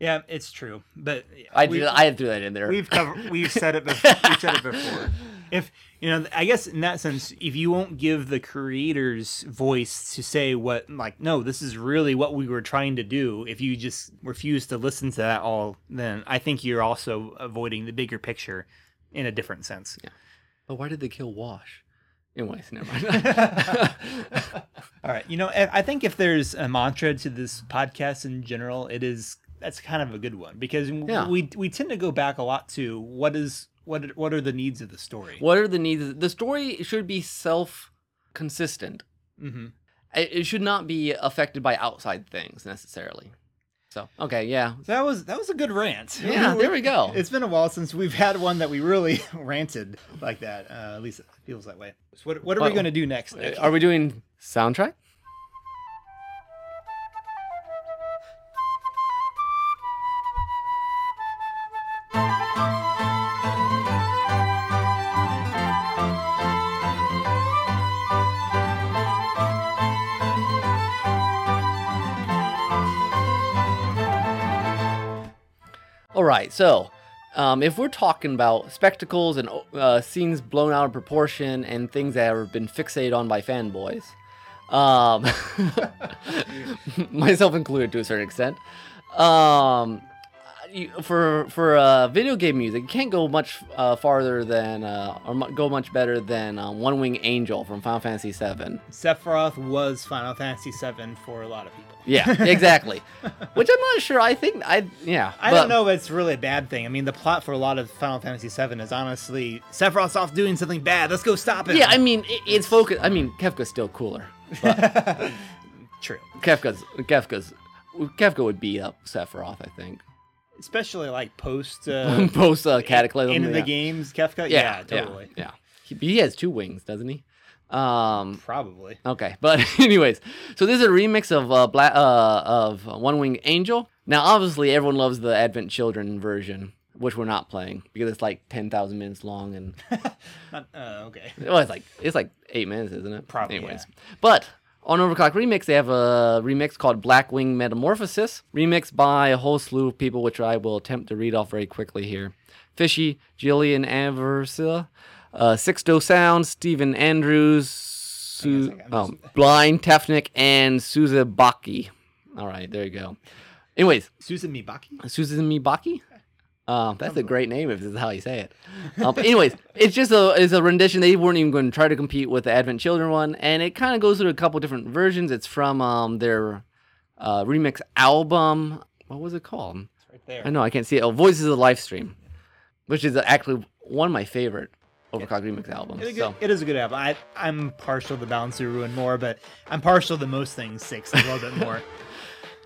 yeah, yeah, it's true. But I did, I threw that in there. We've covered. We've said it. Before, we've said it before. If you know, I guess in that sense, if you won't give the creators voice to say what, like, no, this is really what we were trying to do. If you just refuse to listen to that all, then I think you're also avoiding the bigger picture in a different sense. yeah but why did they kill Wash? Anyways, never mind. All right, you know, I think if there's a mantra to this podcast in general, it is that's kind of a good one because Yeah. we we tend to go back a lot to what is what what are the needs of the story. what are the needs? The story should be self consistent. Mm-hmm. It, it should not be affected by outside things necessarily. So, okay, yeah. That was that was a good rant. Yeah, there we go. It's been a while since we've had one that we really ranted like that. Uh, at least it feels that way. So what what are we going to do next? Nick? Are we doing soundtrack? All right, so um, if we're talking about spectacles and uh, scenes blown out of proportion and things that have been fixated on by fanboys, um, myself included to a certain extent, um, for for uh, video game music, you can't go much uh, farther than uh, or mu- go much better than uh, One Wing Angel from Final Fantasy VII. Sephiroth was Final Fantasy VII for a lot of people. Yeah, exactly. Which I'm not sure. I think I yeah. I but- don't know if it's really a bad thing. I mean, the plot for a lot of Final Fantasy VII is honestly Sephiroth's off doing something bad. Let's go stop him. Yeah, I mean it, it's focused. I mean Kefka's still cooler. true. Kefka's Kefka's Kefka would beat up Sephiroth, I think. Especially like post uh, Post uh, Cataclysm. into yeah. the games, Kefka. Yeah, Yeah, totally. Yeah, yeah. He, he has two wings, doesn't he? Um. Probably. Okay, but anyways, so this is a remix of uh, Black uh of One Wing Angel. Now, obviously, everyone loves the Advent Children version, which we're not playing because it's like ten thousand minutes long and Not, uh, okay. well, it's like it's like eight minutes, isn't it? Probably, Anyways, but on Overclock Remix, they have a remix called Blackwing Metamorphosis, remixed by a whole slew of people, which I will attempt to read off very quickly here. Fishy, Jillian Aversilla, uh, Sixto Sound, Stephen Andrews, Su- I guess I'm oh, just- Blind, Tefnik, and Suza Baki. All right, there you go. Anyways, Susan Mibaki? Susan Mibaki. Um, that's a great name if this is how you say it. Um, but anyways, it's just a it's a rendition. They weren't even going to try to compete with the Advent Children one, and it kind of goes through a couple different versions. It's from um, their uh, remix album. What was it called? It's right there. I know I can't see it. Oh, Voices of Lifestream, which is actually one of my favorite Overclock remix albums. It is, So good, it is a good album. I, I'm partial to Balance and Ruin more, but I'm partial to most things six a little bit more.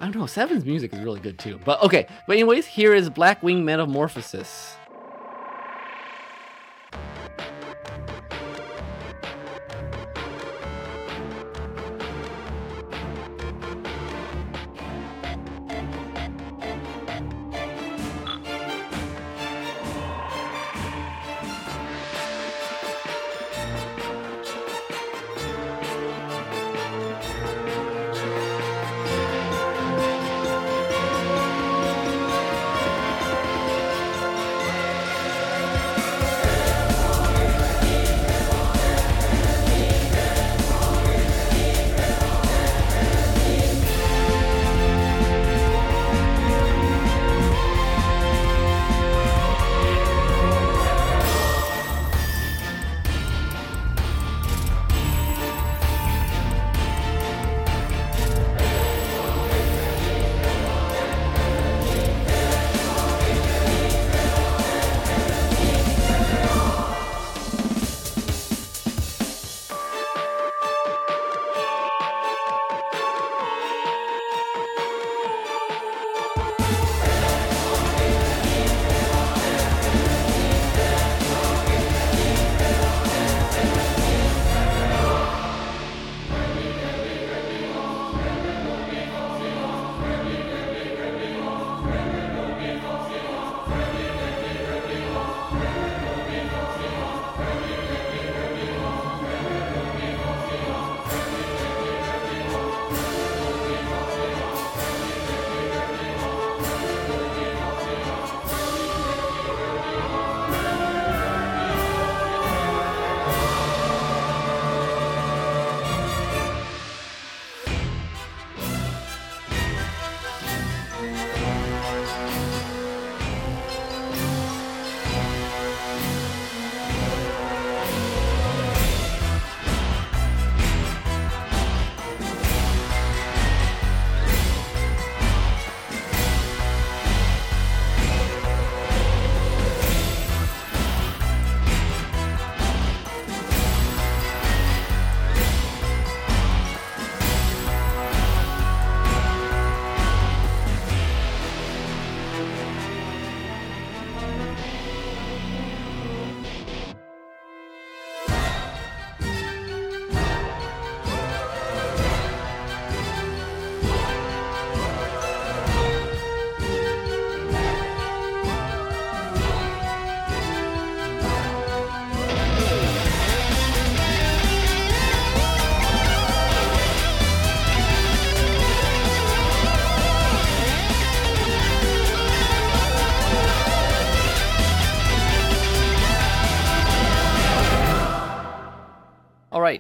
I don't know. Seven's music is really good too. But okay. But anyways, here is Blackwing Metamorphosis.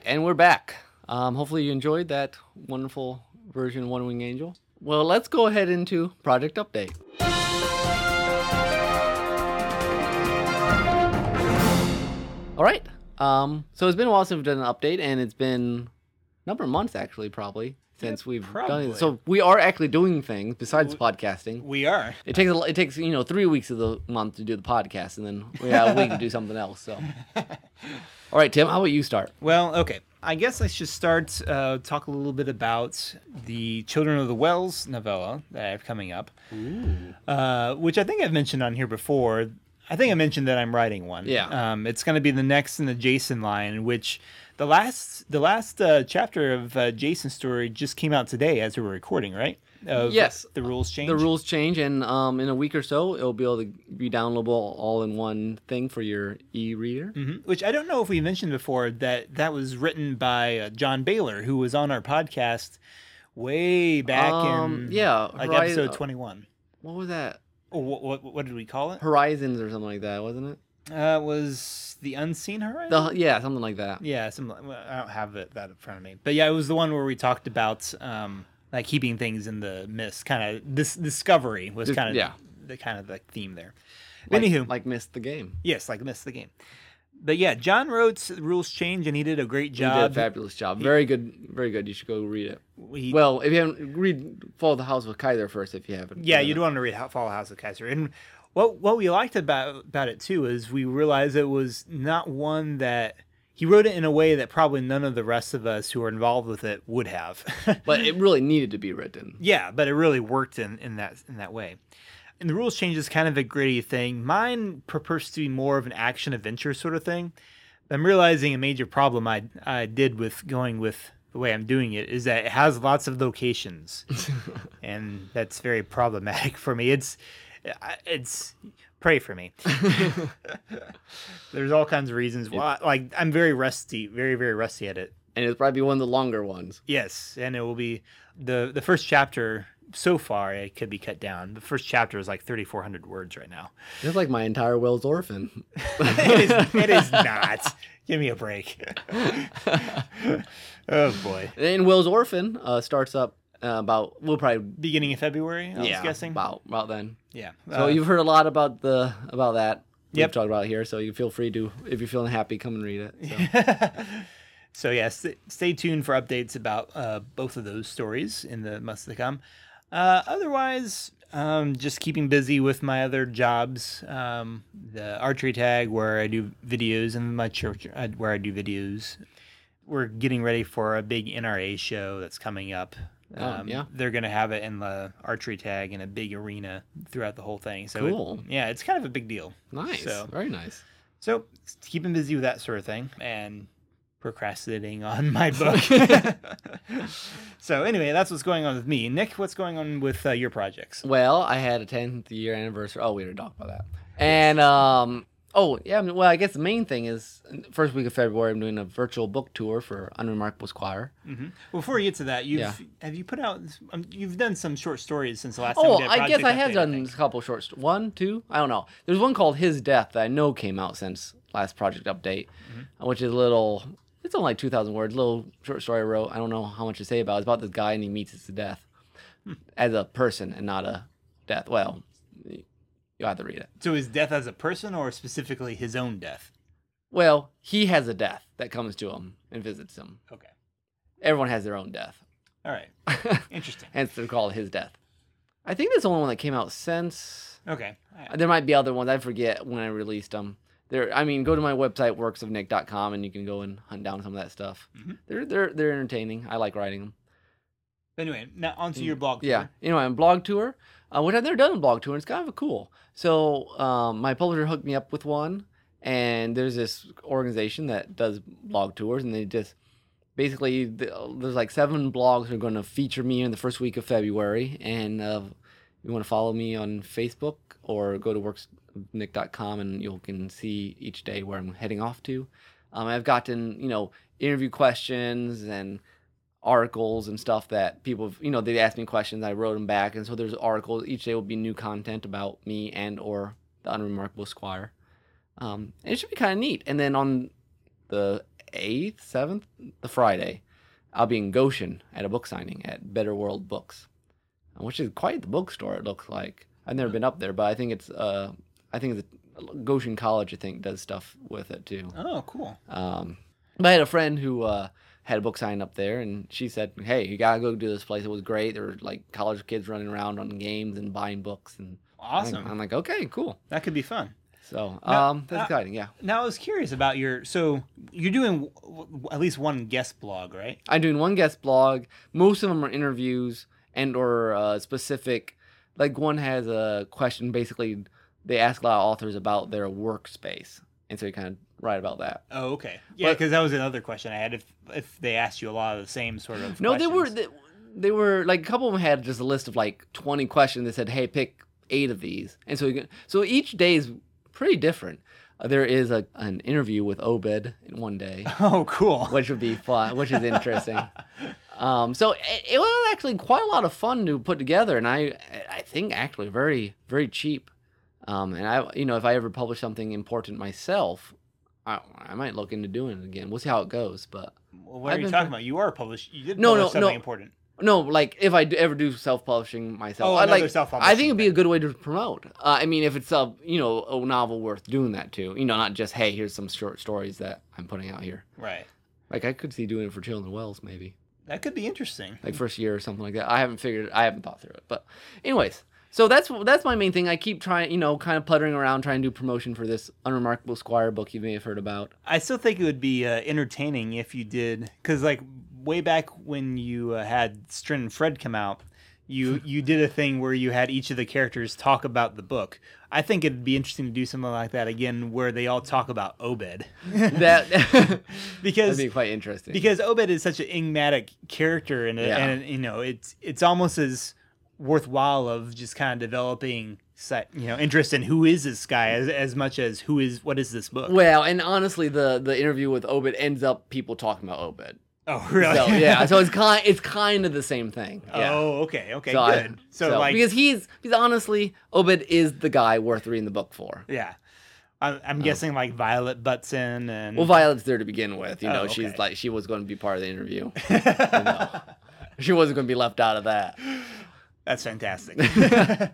And we're back. Um, hopefully you enjoyed that wonderful version of One Wing Angel. Well, let's go ahead into project update. All right. Um, so it's been a while since we've done an update, and it's been a number of months actually, probably since we've done it. So we are actually doing things besides podcasting. We are. It takes a, it takes you know three weeks of the month to do the podcast, and then we have a week to do something else. So, all right, Tim, how about you start? Well, okay. I guess I should start uh, talk a little bit about the Children of the Wells novella that I have coming up, uh, which I think I've mentioned on here before. I think I mentioned that I'm writing one. Yeah. Um, it's going to be the next in the Jason line, which the last the last uh, chapter of uh, Jason's story just came out today as we were recording, right? Yes. The rules change. The rules change, and um, in a week or so, it'll be able to be downloadable all in one thing for your e-reader. Mhm. Which I don't know if we mentioned before that that was written by uh, John Baylor, who was on our podcast way back Um, in yeah, like Hori- episode twenty one. What was that? Oh, what, what what did we call it? Horizons or something like that, wasn't it? Uh, was the Unseen Horizon? The yeah, something like that. yeah, some, I don't have it, that in front of me, but yeah, it was the one where we talked about um like keeping things in the mist, kind of this discovery was kind of yeah. the kind of the theme there. Like, Anywho, like missed the game. yes, like missed the game. But yeah, John wrote rules change, and he did a great job. He did a fabulous job. Very good, very good. You should go read it. He- Well, if you haven't read Follow the House with Kaiser first, if you haven't. Yeah, you'd want to read Follow the House with Kaiser. And what what we liked about about it too is we realized it was not one that he wrote it in a way that probably none of the rest of us who are involved with it would have. But it really needed to be written. yeah, but it really worked in, in that in that way. And the rules change is kind of a gritty thing. Mine purports to be more of an action adventure sort of thing. I'm realizing a major problem I I did with going with the way I'm doing it is that it has lots of locations, and that's very problematic for me. It's it's pray for me. There's all kinds of reasons why. Like I'm very rusty, very very rusty at it. And it'll probably be one of the longer ones. Yes, and it will be the the first chapter. So far, it could be cut down. The first chapter is like 3,400 words right now. It's like my entire Wells Orphan. it, is, it is not. Give me a break. oh boy. And Will's Orphan uh, starts up uh, about we'll probably Beginning of February, I yeah was guessing. about about then. Yeah. So Uh, you've heard a lot about the about that. We've talked about it here, so you feel free to if you're feeling happy, come and read it. So. so yeah, st- stay tuned for updates about uh, both of those stories in the months to come. Uh, otherwise, um, just keeping busy with my other jobs. Um, the archery tag where I do videos and my church uh, where I do videos. We're getting ready for a big NRA show that's coming up. Oh, yeah. They're going to have it in the archery tag in a big arena throughout the whole thing. So it- Cool. yeah, it's kind of a big deal. nice, So- very nice. So keeping busy with that sort of thing and procrastinating on my book. so anyway, that's what's going on with me. Nick, what's going on with uh, your projects? Well, I had a 10th year anniversary. Oh, we already talked about that. And um, oh yeah. Well, I guess the main thing is first week of February, I'm doing a virtual book tour for Unremarkable Squire. Before you get to that, you've Yeah. have you put out? Um, you've done some short stories since the last time. Oh, we did a I guess I have done think. a couple short st- one, two. I don't know. There's one called His Death that I know came out since last project update, Mm-hmm. which is a little. It's only like two thousand words. Little short story I wrote. I don't know how much to say about. it. It's about this guy and he meets his death Hmm. as a person and not a death. Well, you have to read it. So his death as a person or specifically his own death? Well, he has a death that comes to him and visits him. Okay. Everyone has their own death. All right. Interesting. Hence, they're called his death. I think that's the only one that came out since. Okay. There might be other ones. I forget when I released them. There, I mean, go to my website worksofnick.com and you can go and hunt down some of that stuff. Mhm. They're they're they're entertaining. I like writing them. Anyway, now onto your blog. Tour. Yeah, Anyway, I'm blog tour, uh, which I've never done a blog tour. It's kind of cool. So um, my publisher hooked me up with one, and there's this organization that does blog tours, and they just basically there's like seven blogs that are going to feature me in the first week of February, and uh, you want to follow me on Facebook or go to worksnick.com and you can see each day where I'm heading off to. Um, I've gotten you know interview questions and articles and stuff that people have, you know they asked me questions i wrote them back and so there's articles each day will be new content about me and or the unremarkable squire um, and it should be kind of neat and then on the eighth, seventh, the Friday, I'll be in Goshen at a book signing at Better World Books, which is quite the bookstore. It looks like I've never been up there, but I think it's uh, I think it's Goshen College. I think does stuff with it too. Oh, cool. Um, but I had a friend who uh, had a book sign up there, and she said, "Hey, you gotta go do this place. It was great. There were like college kids running around on games and buying books." And Awesome. I'm like, "Okay, cool." That could be fun. So, Now- um, that's uh, exciting. Yeah, Now I was curious about your. So you're doing w- w- at least one guest blog, right? I'm doing one guest blog. Most of them are interviews and or uh, specific. Like one has a question. Basically, they ask a lot of authors about their workspace, and so you kind of write about that. Oh, okay. Yeah, because that was another question I had. If if they asked you a lot of the same sort of. No, they were they, they were like a couple of them had just a list of like 20 questions. They said, "Hey, pick eight of these," and so you so each day is pretty different. Uh, there is a an interview with Obed in one day, Oh, cool. which would be fun, which is interesting. Um, so it, it was actually quite a lot of fun to put together, and I I think actually very very cheap. Um, and I you know if I ever publish something important myself, I, I might look into doing it again. We'll see how it goes, but. Well, what I've are you talking about? You are published. You did No, publish no, something no. important. No, like if I do, ever do self-publishing myself, Oh, I like. self-publishing I think it'd be a good way to promote. Uh, I mean, if it's a you know a novel worth doing that too, you know, not just hey, here's some short stories that I'm putting out here. Right. Like I could see doing it for Children Wells maybe, That could be interesting. like first year or something like that. I haven't figured, I haven't thought through it, but anyways, so that's that's my main thing. I keep trying, you know, kind of puttering around trying to do promotion for this unremarkable Squire book you may have heard about. I still think it would be uh, entertaining if you did, because like way back when you uh, had Strin and Fred come out, you you did a thing where you had each of the characters talk about the book. I think it'd be interesting to do something like that again, where they all talk about Obed, That because that'd be quite interesting. because Obed is such an enigmatic character, and Yeah. and you know it's it's almost as worthwhile of just kind of developing set you know interest in who is this guy as as much as who is what is this book. well, and honestly, the the interview with Obed ends up people talking about Obed. oh really? So yeah, so it's kind it's kind of the same thing. Oh, yeah. Oh, okay, okay, So I- good. so, like, because he's he's honestly Obed is the guy worth reading the book for. yeah, I'm, I'm oh. guessing like Violet butts in and Oh. Well, Violet's there to begin with. You Oh, know, she's like she was going to be part of the interview. you know. She wasn't going to be left out of that. that's fantastic.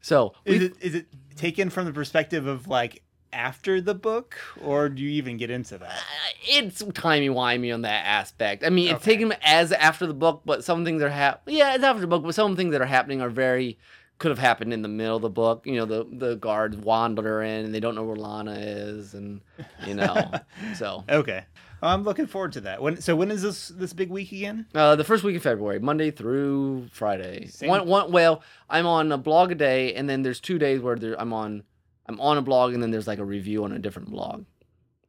So is it is it taken from the perspective of like after the book, or do you even get into that? uh, it's timey wimey on that aspect. I mean, it's Okay. taken as after the book, but some things are hap. Yeah, it's after the book, but some things that are happening are very could have happened in the middle of the book. You know, the the guards wander in and they don't know where Lana is, and you know, so Okay, well, I'm looking forward to that. When so when is this this big week again? Uh, the first week of February, Monday through Friday. Same- One, one, well, I'm on a blog a day, and then there's two days where there, I'm on, I'm on a blog, and then there's like a review on a different blog.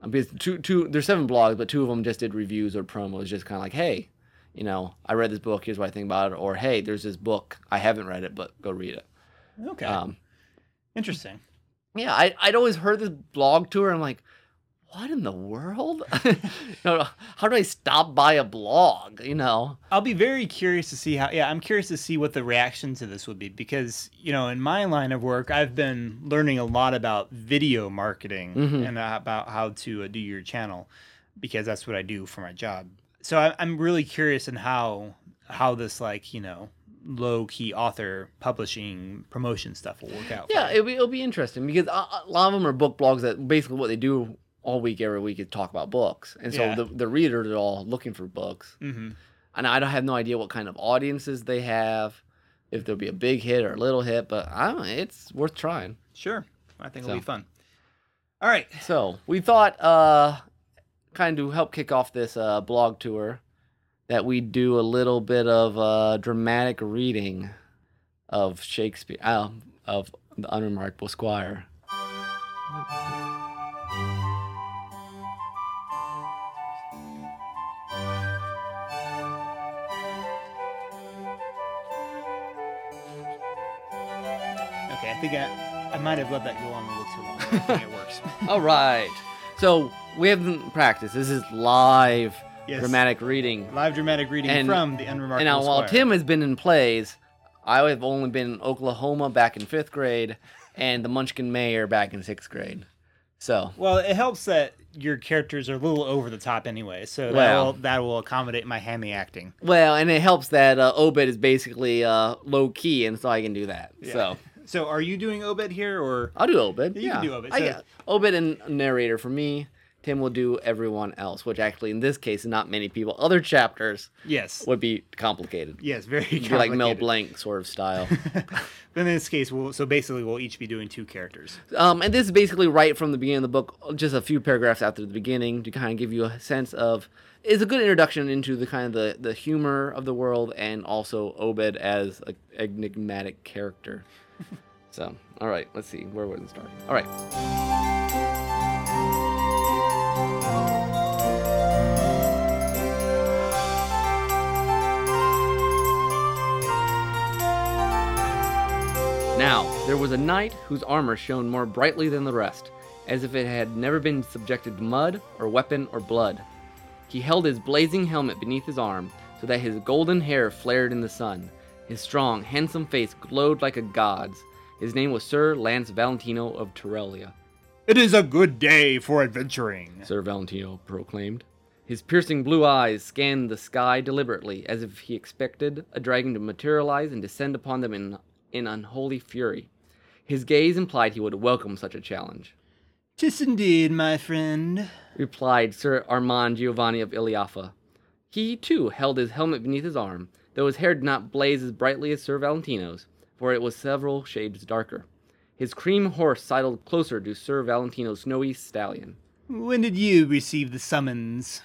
Because two, two, there's seven blogs, but two of them just did reviews or promos, just kind of like, hey, you know, I read this book, here's what I think about it, or hey, there's this book, I haven't read it, but go read it. Okay, Um, interesting. yeah, I, I'd always heard this blog tour. I'm like, what in the world? how do I stop by a blog? You know, I'll be very curious to see how. Yeah, I'm curious to see what the reaction to this would be because you know, in my line of work, I've been learning a lot about video marketing Mhm. and about how to uh, do your channel because that's what I do for my job. So I, I'm really curious in how how this like you know low key author publishing promotion stuff will work out. Yeah, it'll be, it'll be interesting because a, a lot of them are book blogs that basically what they do all week, every week is talk about books. And so Yeah. the, the readers are all looking for books. Mhm. And I don't have no idea what kind of audiences they have, if there'll be a big hit or a little hit, but I don't it's worth trying. Sure, I think it'll So. be fun. All right. So we thought, uh, kind of to help kick off this uh, blog tour, that we do a little bit of uh, dramatic reading of Shakespeare, uh, of the Unremarkable Squire. Think I, I might have let that go on a little too long. I think it works. All right. So we haven't practiced. This is live Yes. dramatic reading. Live dramatic reading And- from the Unremarkable And now, while Squire. Tim has been in plays, I have only been in Oklahoma back in fifth grade, and the Munchkin Mayor back in sixth grade. So Well, it helps that your characters are a little over the top anyway, so that Well. will that will accommodate my hammy acting. well, and it helps that uh, Obed is basically uh, low key, and so I can do that. So So, are you doing Obed here, or I'll do Obed. You yeah. can do Obed, I so- got Obed and narrator for me. Tim will do everyone else, which actually in this case, not many people. Other chapters yes, would be complicated. yes, very be like Mel complicated. Blanc sort of style. But in this case, we'll so basically we'll each be doing two characters. um, and this is basically right from the beginning of the book, just a few paragraphs after the beginning to kind of give you a sense of. It's a good introduction into the kind of the, the humor of the world and also Obed as a enigmatic character. so, all right, let's see where would it start. All right. Now, there was a knight whose armor shone more brightly than the rest, as if it had never been subjected to mud, or weapon, or blood. He held his blazing helmet beneath his arm, so that his golden hair flared in the sun. His strong, handsome face glowed like a god's. His name was Sir Lance Valentino of Torellia. It is a good day for adventuring. Sir Valentino proclaimed. His piercing blue eyes scanned the sky deliberately, as if he expected a dragon to materialize and descend upon them in, in unholy fury. His gaze implied he would welcome such a challenge. Tis indeed, my friend. replied Sir Armand Giovanni of Iliafa. He, too, held his helmet beneath his arm, though his hair did not blaze as brightly as Sir Valentino's, for it was several shades darker. His cream horse sidled closer to Sir Valentino's snowy stallion. When did you receive the summons?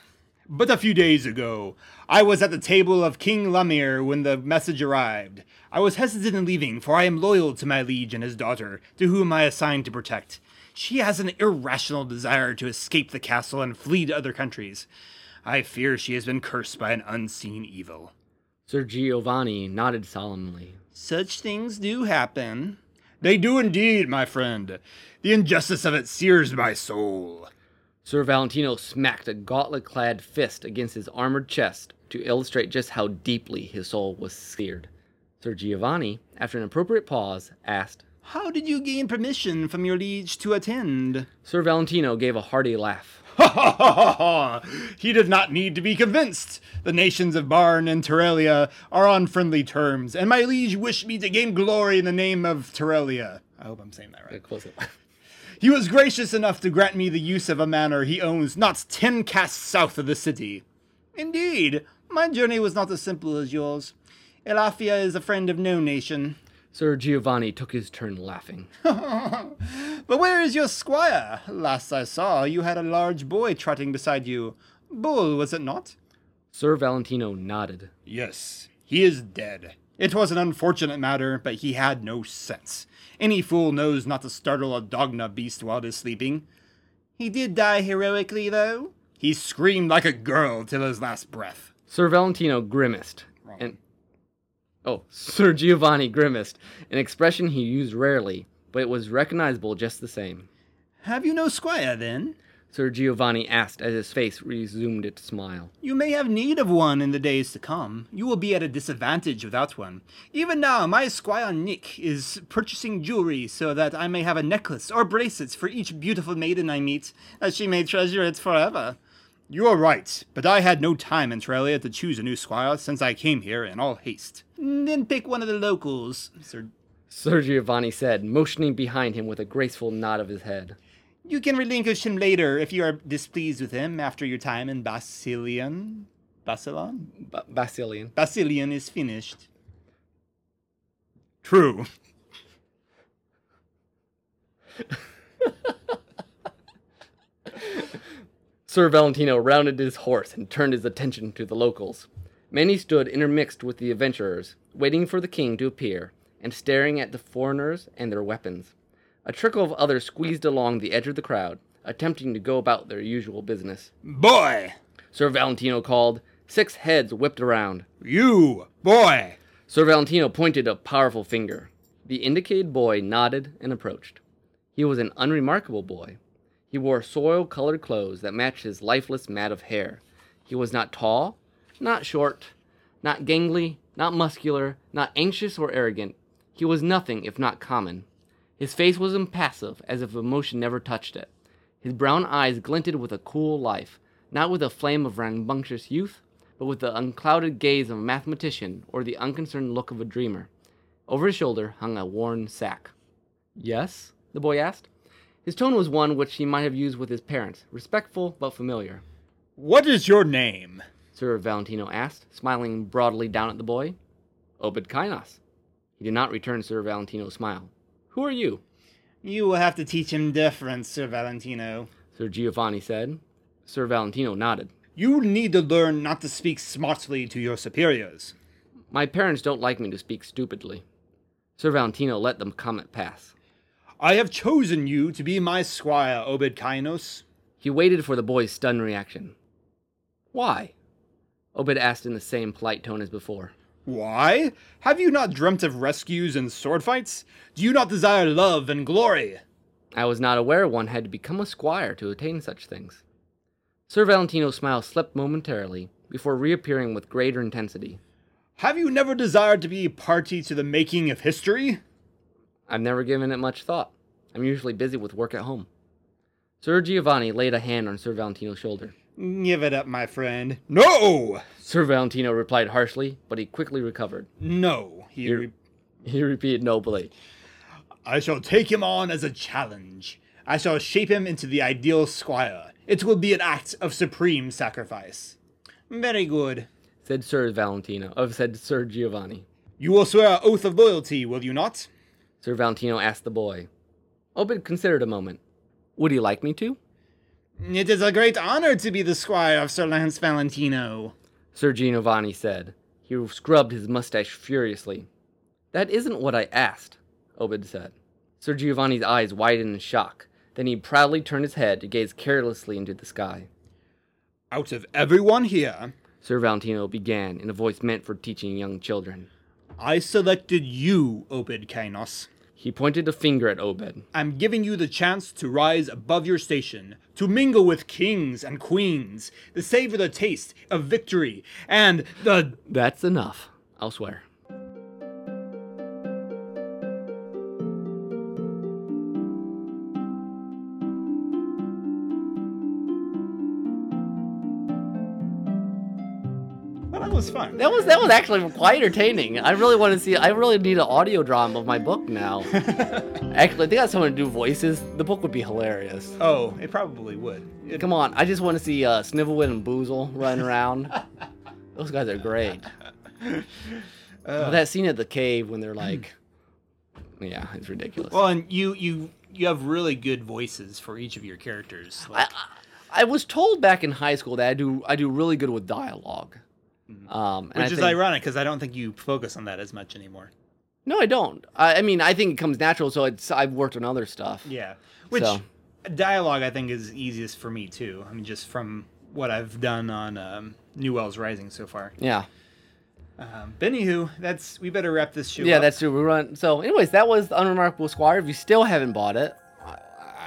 But a few days ago. I was at the table of King Lamir when the message arrived. I was hesitant in leaving, for I am loyal to my liege and his daughter, to whom I assigned to protect. She has an irrational desire to escape the castle and flee to other countries. I fear she has been cursed by an unseen evil. Sir Giovanni nodded solemnly. Such things do happen. They do indeed, my friend. The injustice of it sears my soul. Sir Valentino smacked a gauntlet clad fist against his armored chest to illustrate just how deeply his soul was seared. Sir Giovanni, after an appropriate pause, asked, How did you gain permission from your liege to attend? Sir Valentino gave a hearty laugh. Ha ha ha ha ha! He does not need to be convinced. The nations of Barn and Torellia are on friendly terms, and my liege wished me to gain glory in the name of Torellia. I hope I'm saying that right. Close it. He was gracious enough to grant me the use of a manor he owns not ten casts south of the city. Indeed, my journey was not as simple as yours. Elafia is a friend of no nation. Sir Giovanni took his turn laughing. But where is your squire? Last I saw, you had a large boy trotting beside you. Bull, was it not? Sir Valentino nodded. Yes, he is dead. It was an unfortunate matter, but he had no sense. Any fool knows not to startle a dogna beast while it is sleeping. He did die heroically, though. He screamed like a girl till his last breath. Sir Valentino grimaced. Wrong. And Oh, Sir Giovanni grimaced, an expression he used rarely, but it was recognizable just the same. Have you no squire, then? Sir Giovanni asked as his face resumed its smile. You may have need of one in the days to come. You will be at a disadvantage without one. Even now, my squire Nick is purchasing jewelry so that I may have a necklace or bracelets for each beautiful maiden I meet, that she may treasure it forever. You are right, but I had no time in Australia to choose a new squire since I came here in all haste. Then pick one of the locals, Sir. Sir Giovanni said, motioning behind him with a graceful nod of his head. You can relinquish him later if you are displeased with him after your time in Basilian. Basilon? B- Basilian. Basilian is finished. True. Sir Valentino rounded his horse and turned his attention to the locals. Many stood intermixed with the adventurers, waiting for the king to appear, and staring at the foreigners and their weapons. A trickle of others squeezed along the edge of the crowd, attempting to go about their usual business. Boy! Sir Valentino called. Six heads whipped around. You! Boy! Sir Valentino pointed a powerful finger. The indicated boy nodded and approached. He was an unremarkable boy. He wore soil colored clothes that matched his lifeless mat of hair. He was not tall, not short, not gangly, not muscular, not anxious or arrogant. He was nothing if not common. His face was impassive, as if emotion never touched it. His brown eyes glinted with a cool life, not with a flame of rambunctious youth, but with the unclouded gaze of a mathematician or the unconcerned look of a dreamer. Over his shoulder hung a worn sack. Yes? the boy asked. His tone was one which he might have used with his parents, respectful but familiar. What is your name? Sir Valentino asked, smiling broadly down at the boy. Obed Kainos. He did not return Sir Valentino's smile. Who are you? You will have to teach him deference, Sir Valentino. Sir Giovanni said. Sir Valentino nodded. You need to learn not to speak smartly to your superiors. My parents don't like me to speak stupidly. Sir Valentino let the comment pass. I have chosen you to be my squire, Obed Kainos. He waited for the boy's stunned reaction. Why? Obed asked in the same polite tone as before. Why? Have you not dreamt of rescues and sword fights? Do you not desire love and glory? I was not aware one had to become a squire to attain such things. Sir Valentino's smile slipped momentarily before reappearing with greater intensity. Have you never desired to be party to the making of history? I've never given it much thought. I'm usually busy with work at home. Sir Giovanni laid a hand on Sir Valentino's shoulder. Give it up, my friend. No! Sir Valentino replied harshly, but he quickly recovered. No, he You're- re- He repeated nobly. I shall take him on as a challenge. I shall shape him into the ideal squire. It will be an act of supreme sacrifice. Very good. Said Sir Valentino. of said Sir Giovanni. You will swear an oath of loyalty, will you not? Sir Valentino asked the boy. Oh, Obed considered a moment. Would he like me to? It is a great honor to be the squire of Sir Lance Valentino. Sir Giovanni said. He scrubbed his mustache furiously. That isn't what I asked, Obed said. Sir Giovanni's eyes widened in shock. Then he proudly turned his head to gaze carelessly into the sky. Out of everyone here, Sir Valentino began in a voice meant for teaching young children. I selected you, Obed Kainos. He pointed a finger at Obed. I'm giving you the chance to rise above your station, to mingle with kings and queens, to savor the taste of victory and the. That's enough, I'll swear. Was fun. That was that was actually quite entertaining. I really want to see. I really need an audio drama of my book now. actually, if they got someone to do voices, the book would be hilarious. Oh, it probably would. It- Come on, I just want to see uh, Snivelwood and Boozle running around. Those guys are great. Oh, that scene at the cave when they're like, yeah, it's ridiculous. well, and you you you have really good voices for each of your characters. Like, I was told back in high school that I do I do really good with dialogue. Um, and I which is think- ironic because I don't think you focus on that as much anymore. No, I don't. I, I mean, I think it comes natural. So it's I've worked on other stuff. Yeah. Which So- dialogue I think is easiest for me too. I mean, just from what I've done on um, New Wells Rising so far. Yeah. Um, but anywho, that's we better wrap this show. Yeah, up. that's true. We run. So, anyways, that was the Unremarkable Squire. If you still haven't bought it, I,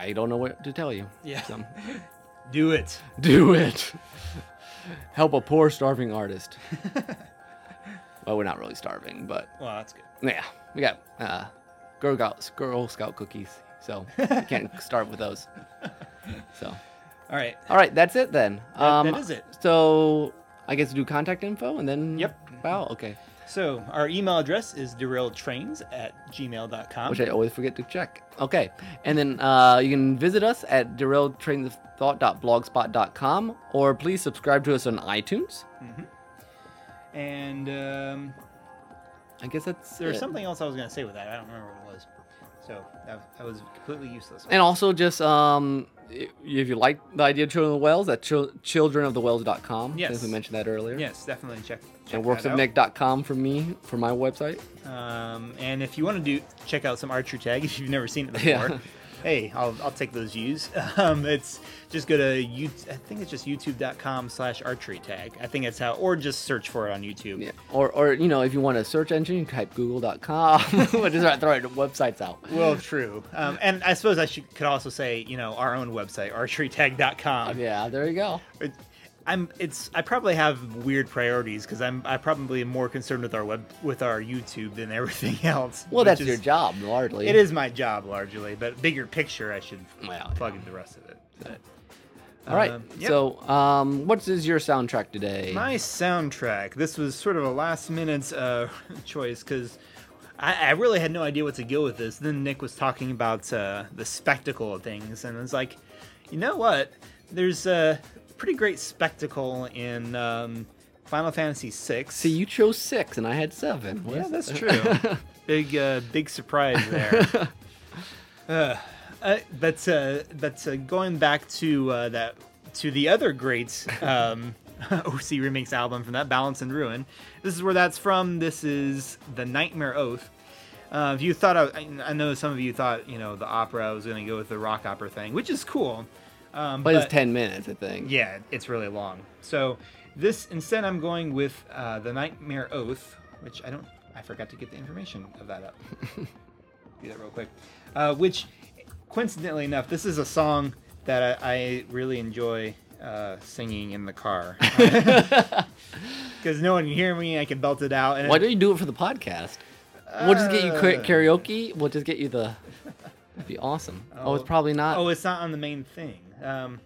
I don't know what to tell you. Yeah. So, do it. do it. Help a poor starving artist. well, we're not really starving, but Well, that's good. yeah, we got uh, Girl Scouts, Girl Scout cookies, so we can't start with those. So, All right. all right, that's it then. Um, That- that is it. So, I guess do contact info and then. Yep. Wow. Okay. So our email address is derailedtrains at gmail.com. which I always forget to check. Okay, and then uh, you can visit us at derailedtrainsofthought.blogspot.com or please subscribe to us on iTunes. and um, I guess that's there was it. something else I was going to say with that. I don't remember what it was. So that, that was completely useless. And also just um, if you like the idea of Children of the Wells, that's chil- childrenofthewells.com. Yes. Since we mentioned that earlier. yes, definitely check. check And worksofnick.com for me for my website. Um, and if you want to do check out some archery tag if you've never seen it before, Yeah. Hey, I'll, I'll take those views. Um, it's just go to you. I think it's just youtube.com slash archery tag. I think that's how, or just search for it on YouTube. Yeah. Or, or you know, if you want a search engine, type google.com. Just not throwing websites out. Well, true. Um, and I suppose I should could also say, you know, our own website, archerytag.com. Yeah, there you go. I'm it's I probably have weird priorities because I'm I probably am more concerned with our web with our YouTube than everything else. Well, that's is- your job, largely. It is my job largely, but bigger picture, I should Well, plug in the rest of it. All right. Um, yep. So, um, what is your soundtrack today? My soundtrack. This was sort of a last minute uh, choice because I, I really had no idea what to go with this. Then Nick was talking about uh, the spectacle of things, and I was like, you know what? There's a pretty great spectacle in um, Final Fantasy VI. See, you chose six, and I had seven. What yeah, that's true. big, uh, big surprise there. uh, uh, but uh, but uh, going back to uh, that to the other great um, OC remix album from that Balance and Ruin. This is where that's from. This is the Nightmare Oath. Uh, if you thought I, I know some of you thought you know the opera was going to go with the rock opera thing, which is cool. Um, but it's ten minutes, I think. yeah, it's really long. So this instead, I'm going with uh, the Nightmare Oath, which I don't. I forgot to get the information of that up. Do that real quick. Uh, which, coincidentally enough, this is a song that I, I really enjoy uh, singing in the car because no one can hear me. I can belt it out. And Why don't you do it for the podcast? We'll just get you Uh. karaoke. We'll just get you the. It'd be awesome. Oh, it's probably not. Oh, it's not on the main thing. Um,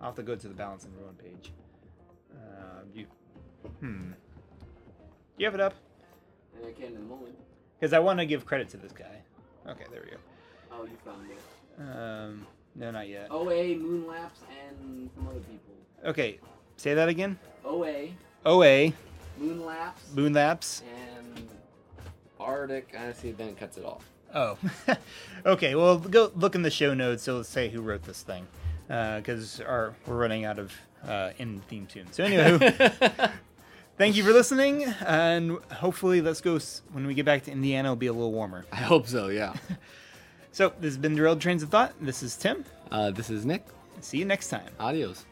I'll have to go to the Balance and Ruin page. Uh, you, hmm. You have it up? I can in a moment. Because I want to give credit to this guy. Okay, there we go. Oh, you found it. Um, no, not yet. OA, Moonlapse, and some other people. Okay, say that again. OA, OA, Moonlapse, Moonlapse. and Arctic. I see. Then it cuts it off. Oh, okay. Well, go look in the show notes. It'll say who wrote this thing, because our we're running out of uh, in theme tune. So anyway, thank you for listening, and hopefully, let's go s- when we get back to Indiana. It'll be a little warmer. I hope so. Yeah. So this has been Derailed Trains of Thought. This is Tim. Uh, this is Nick. See you next time. Adios.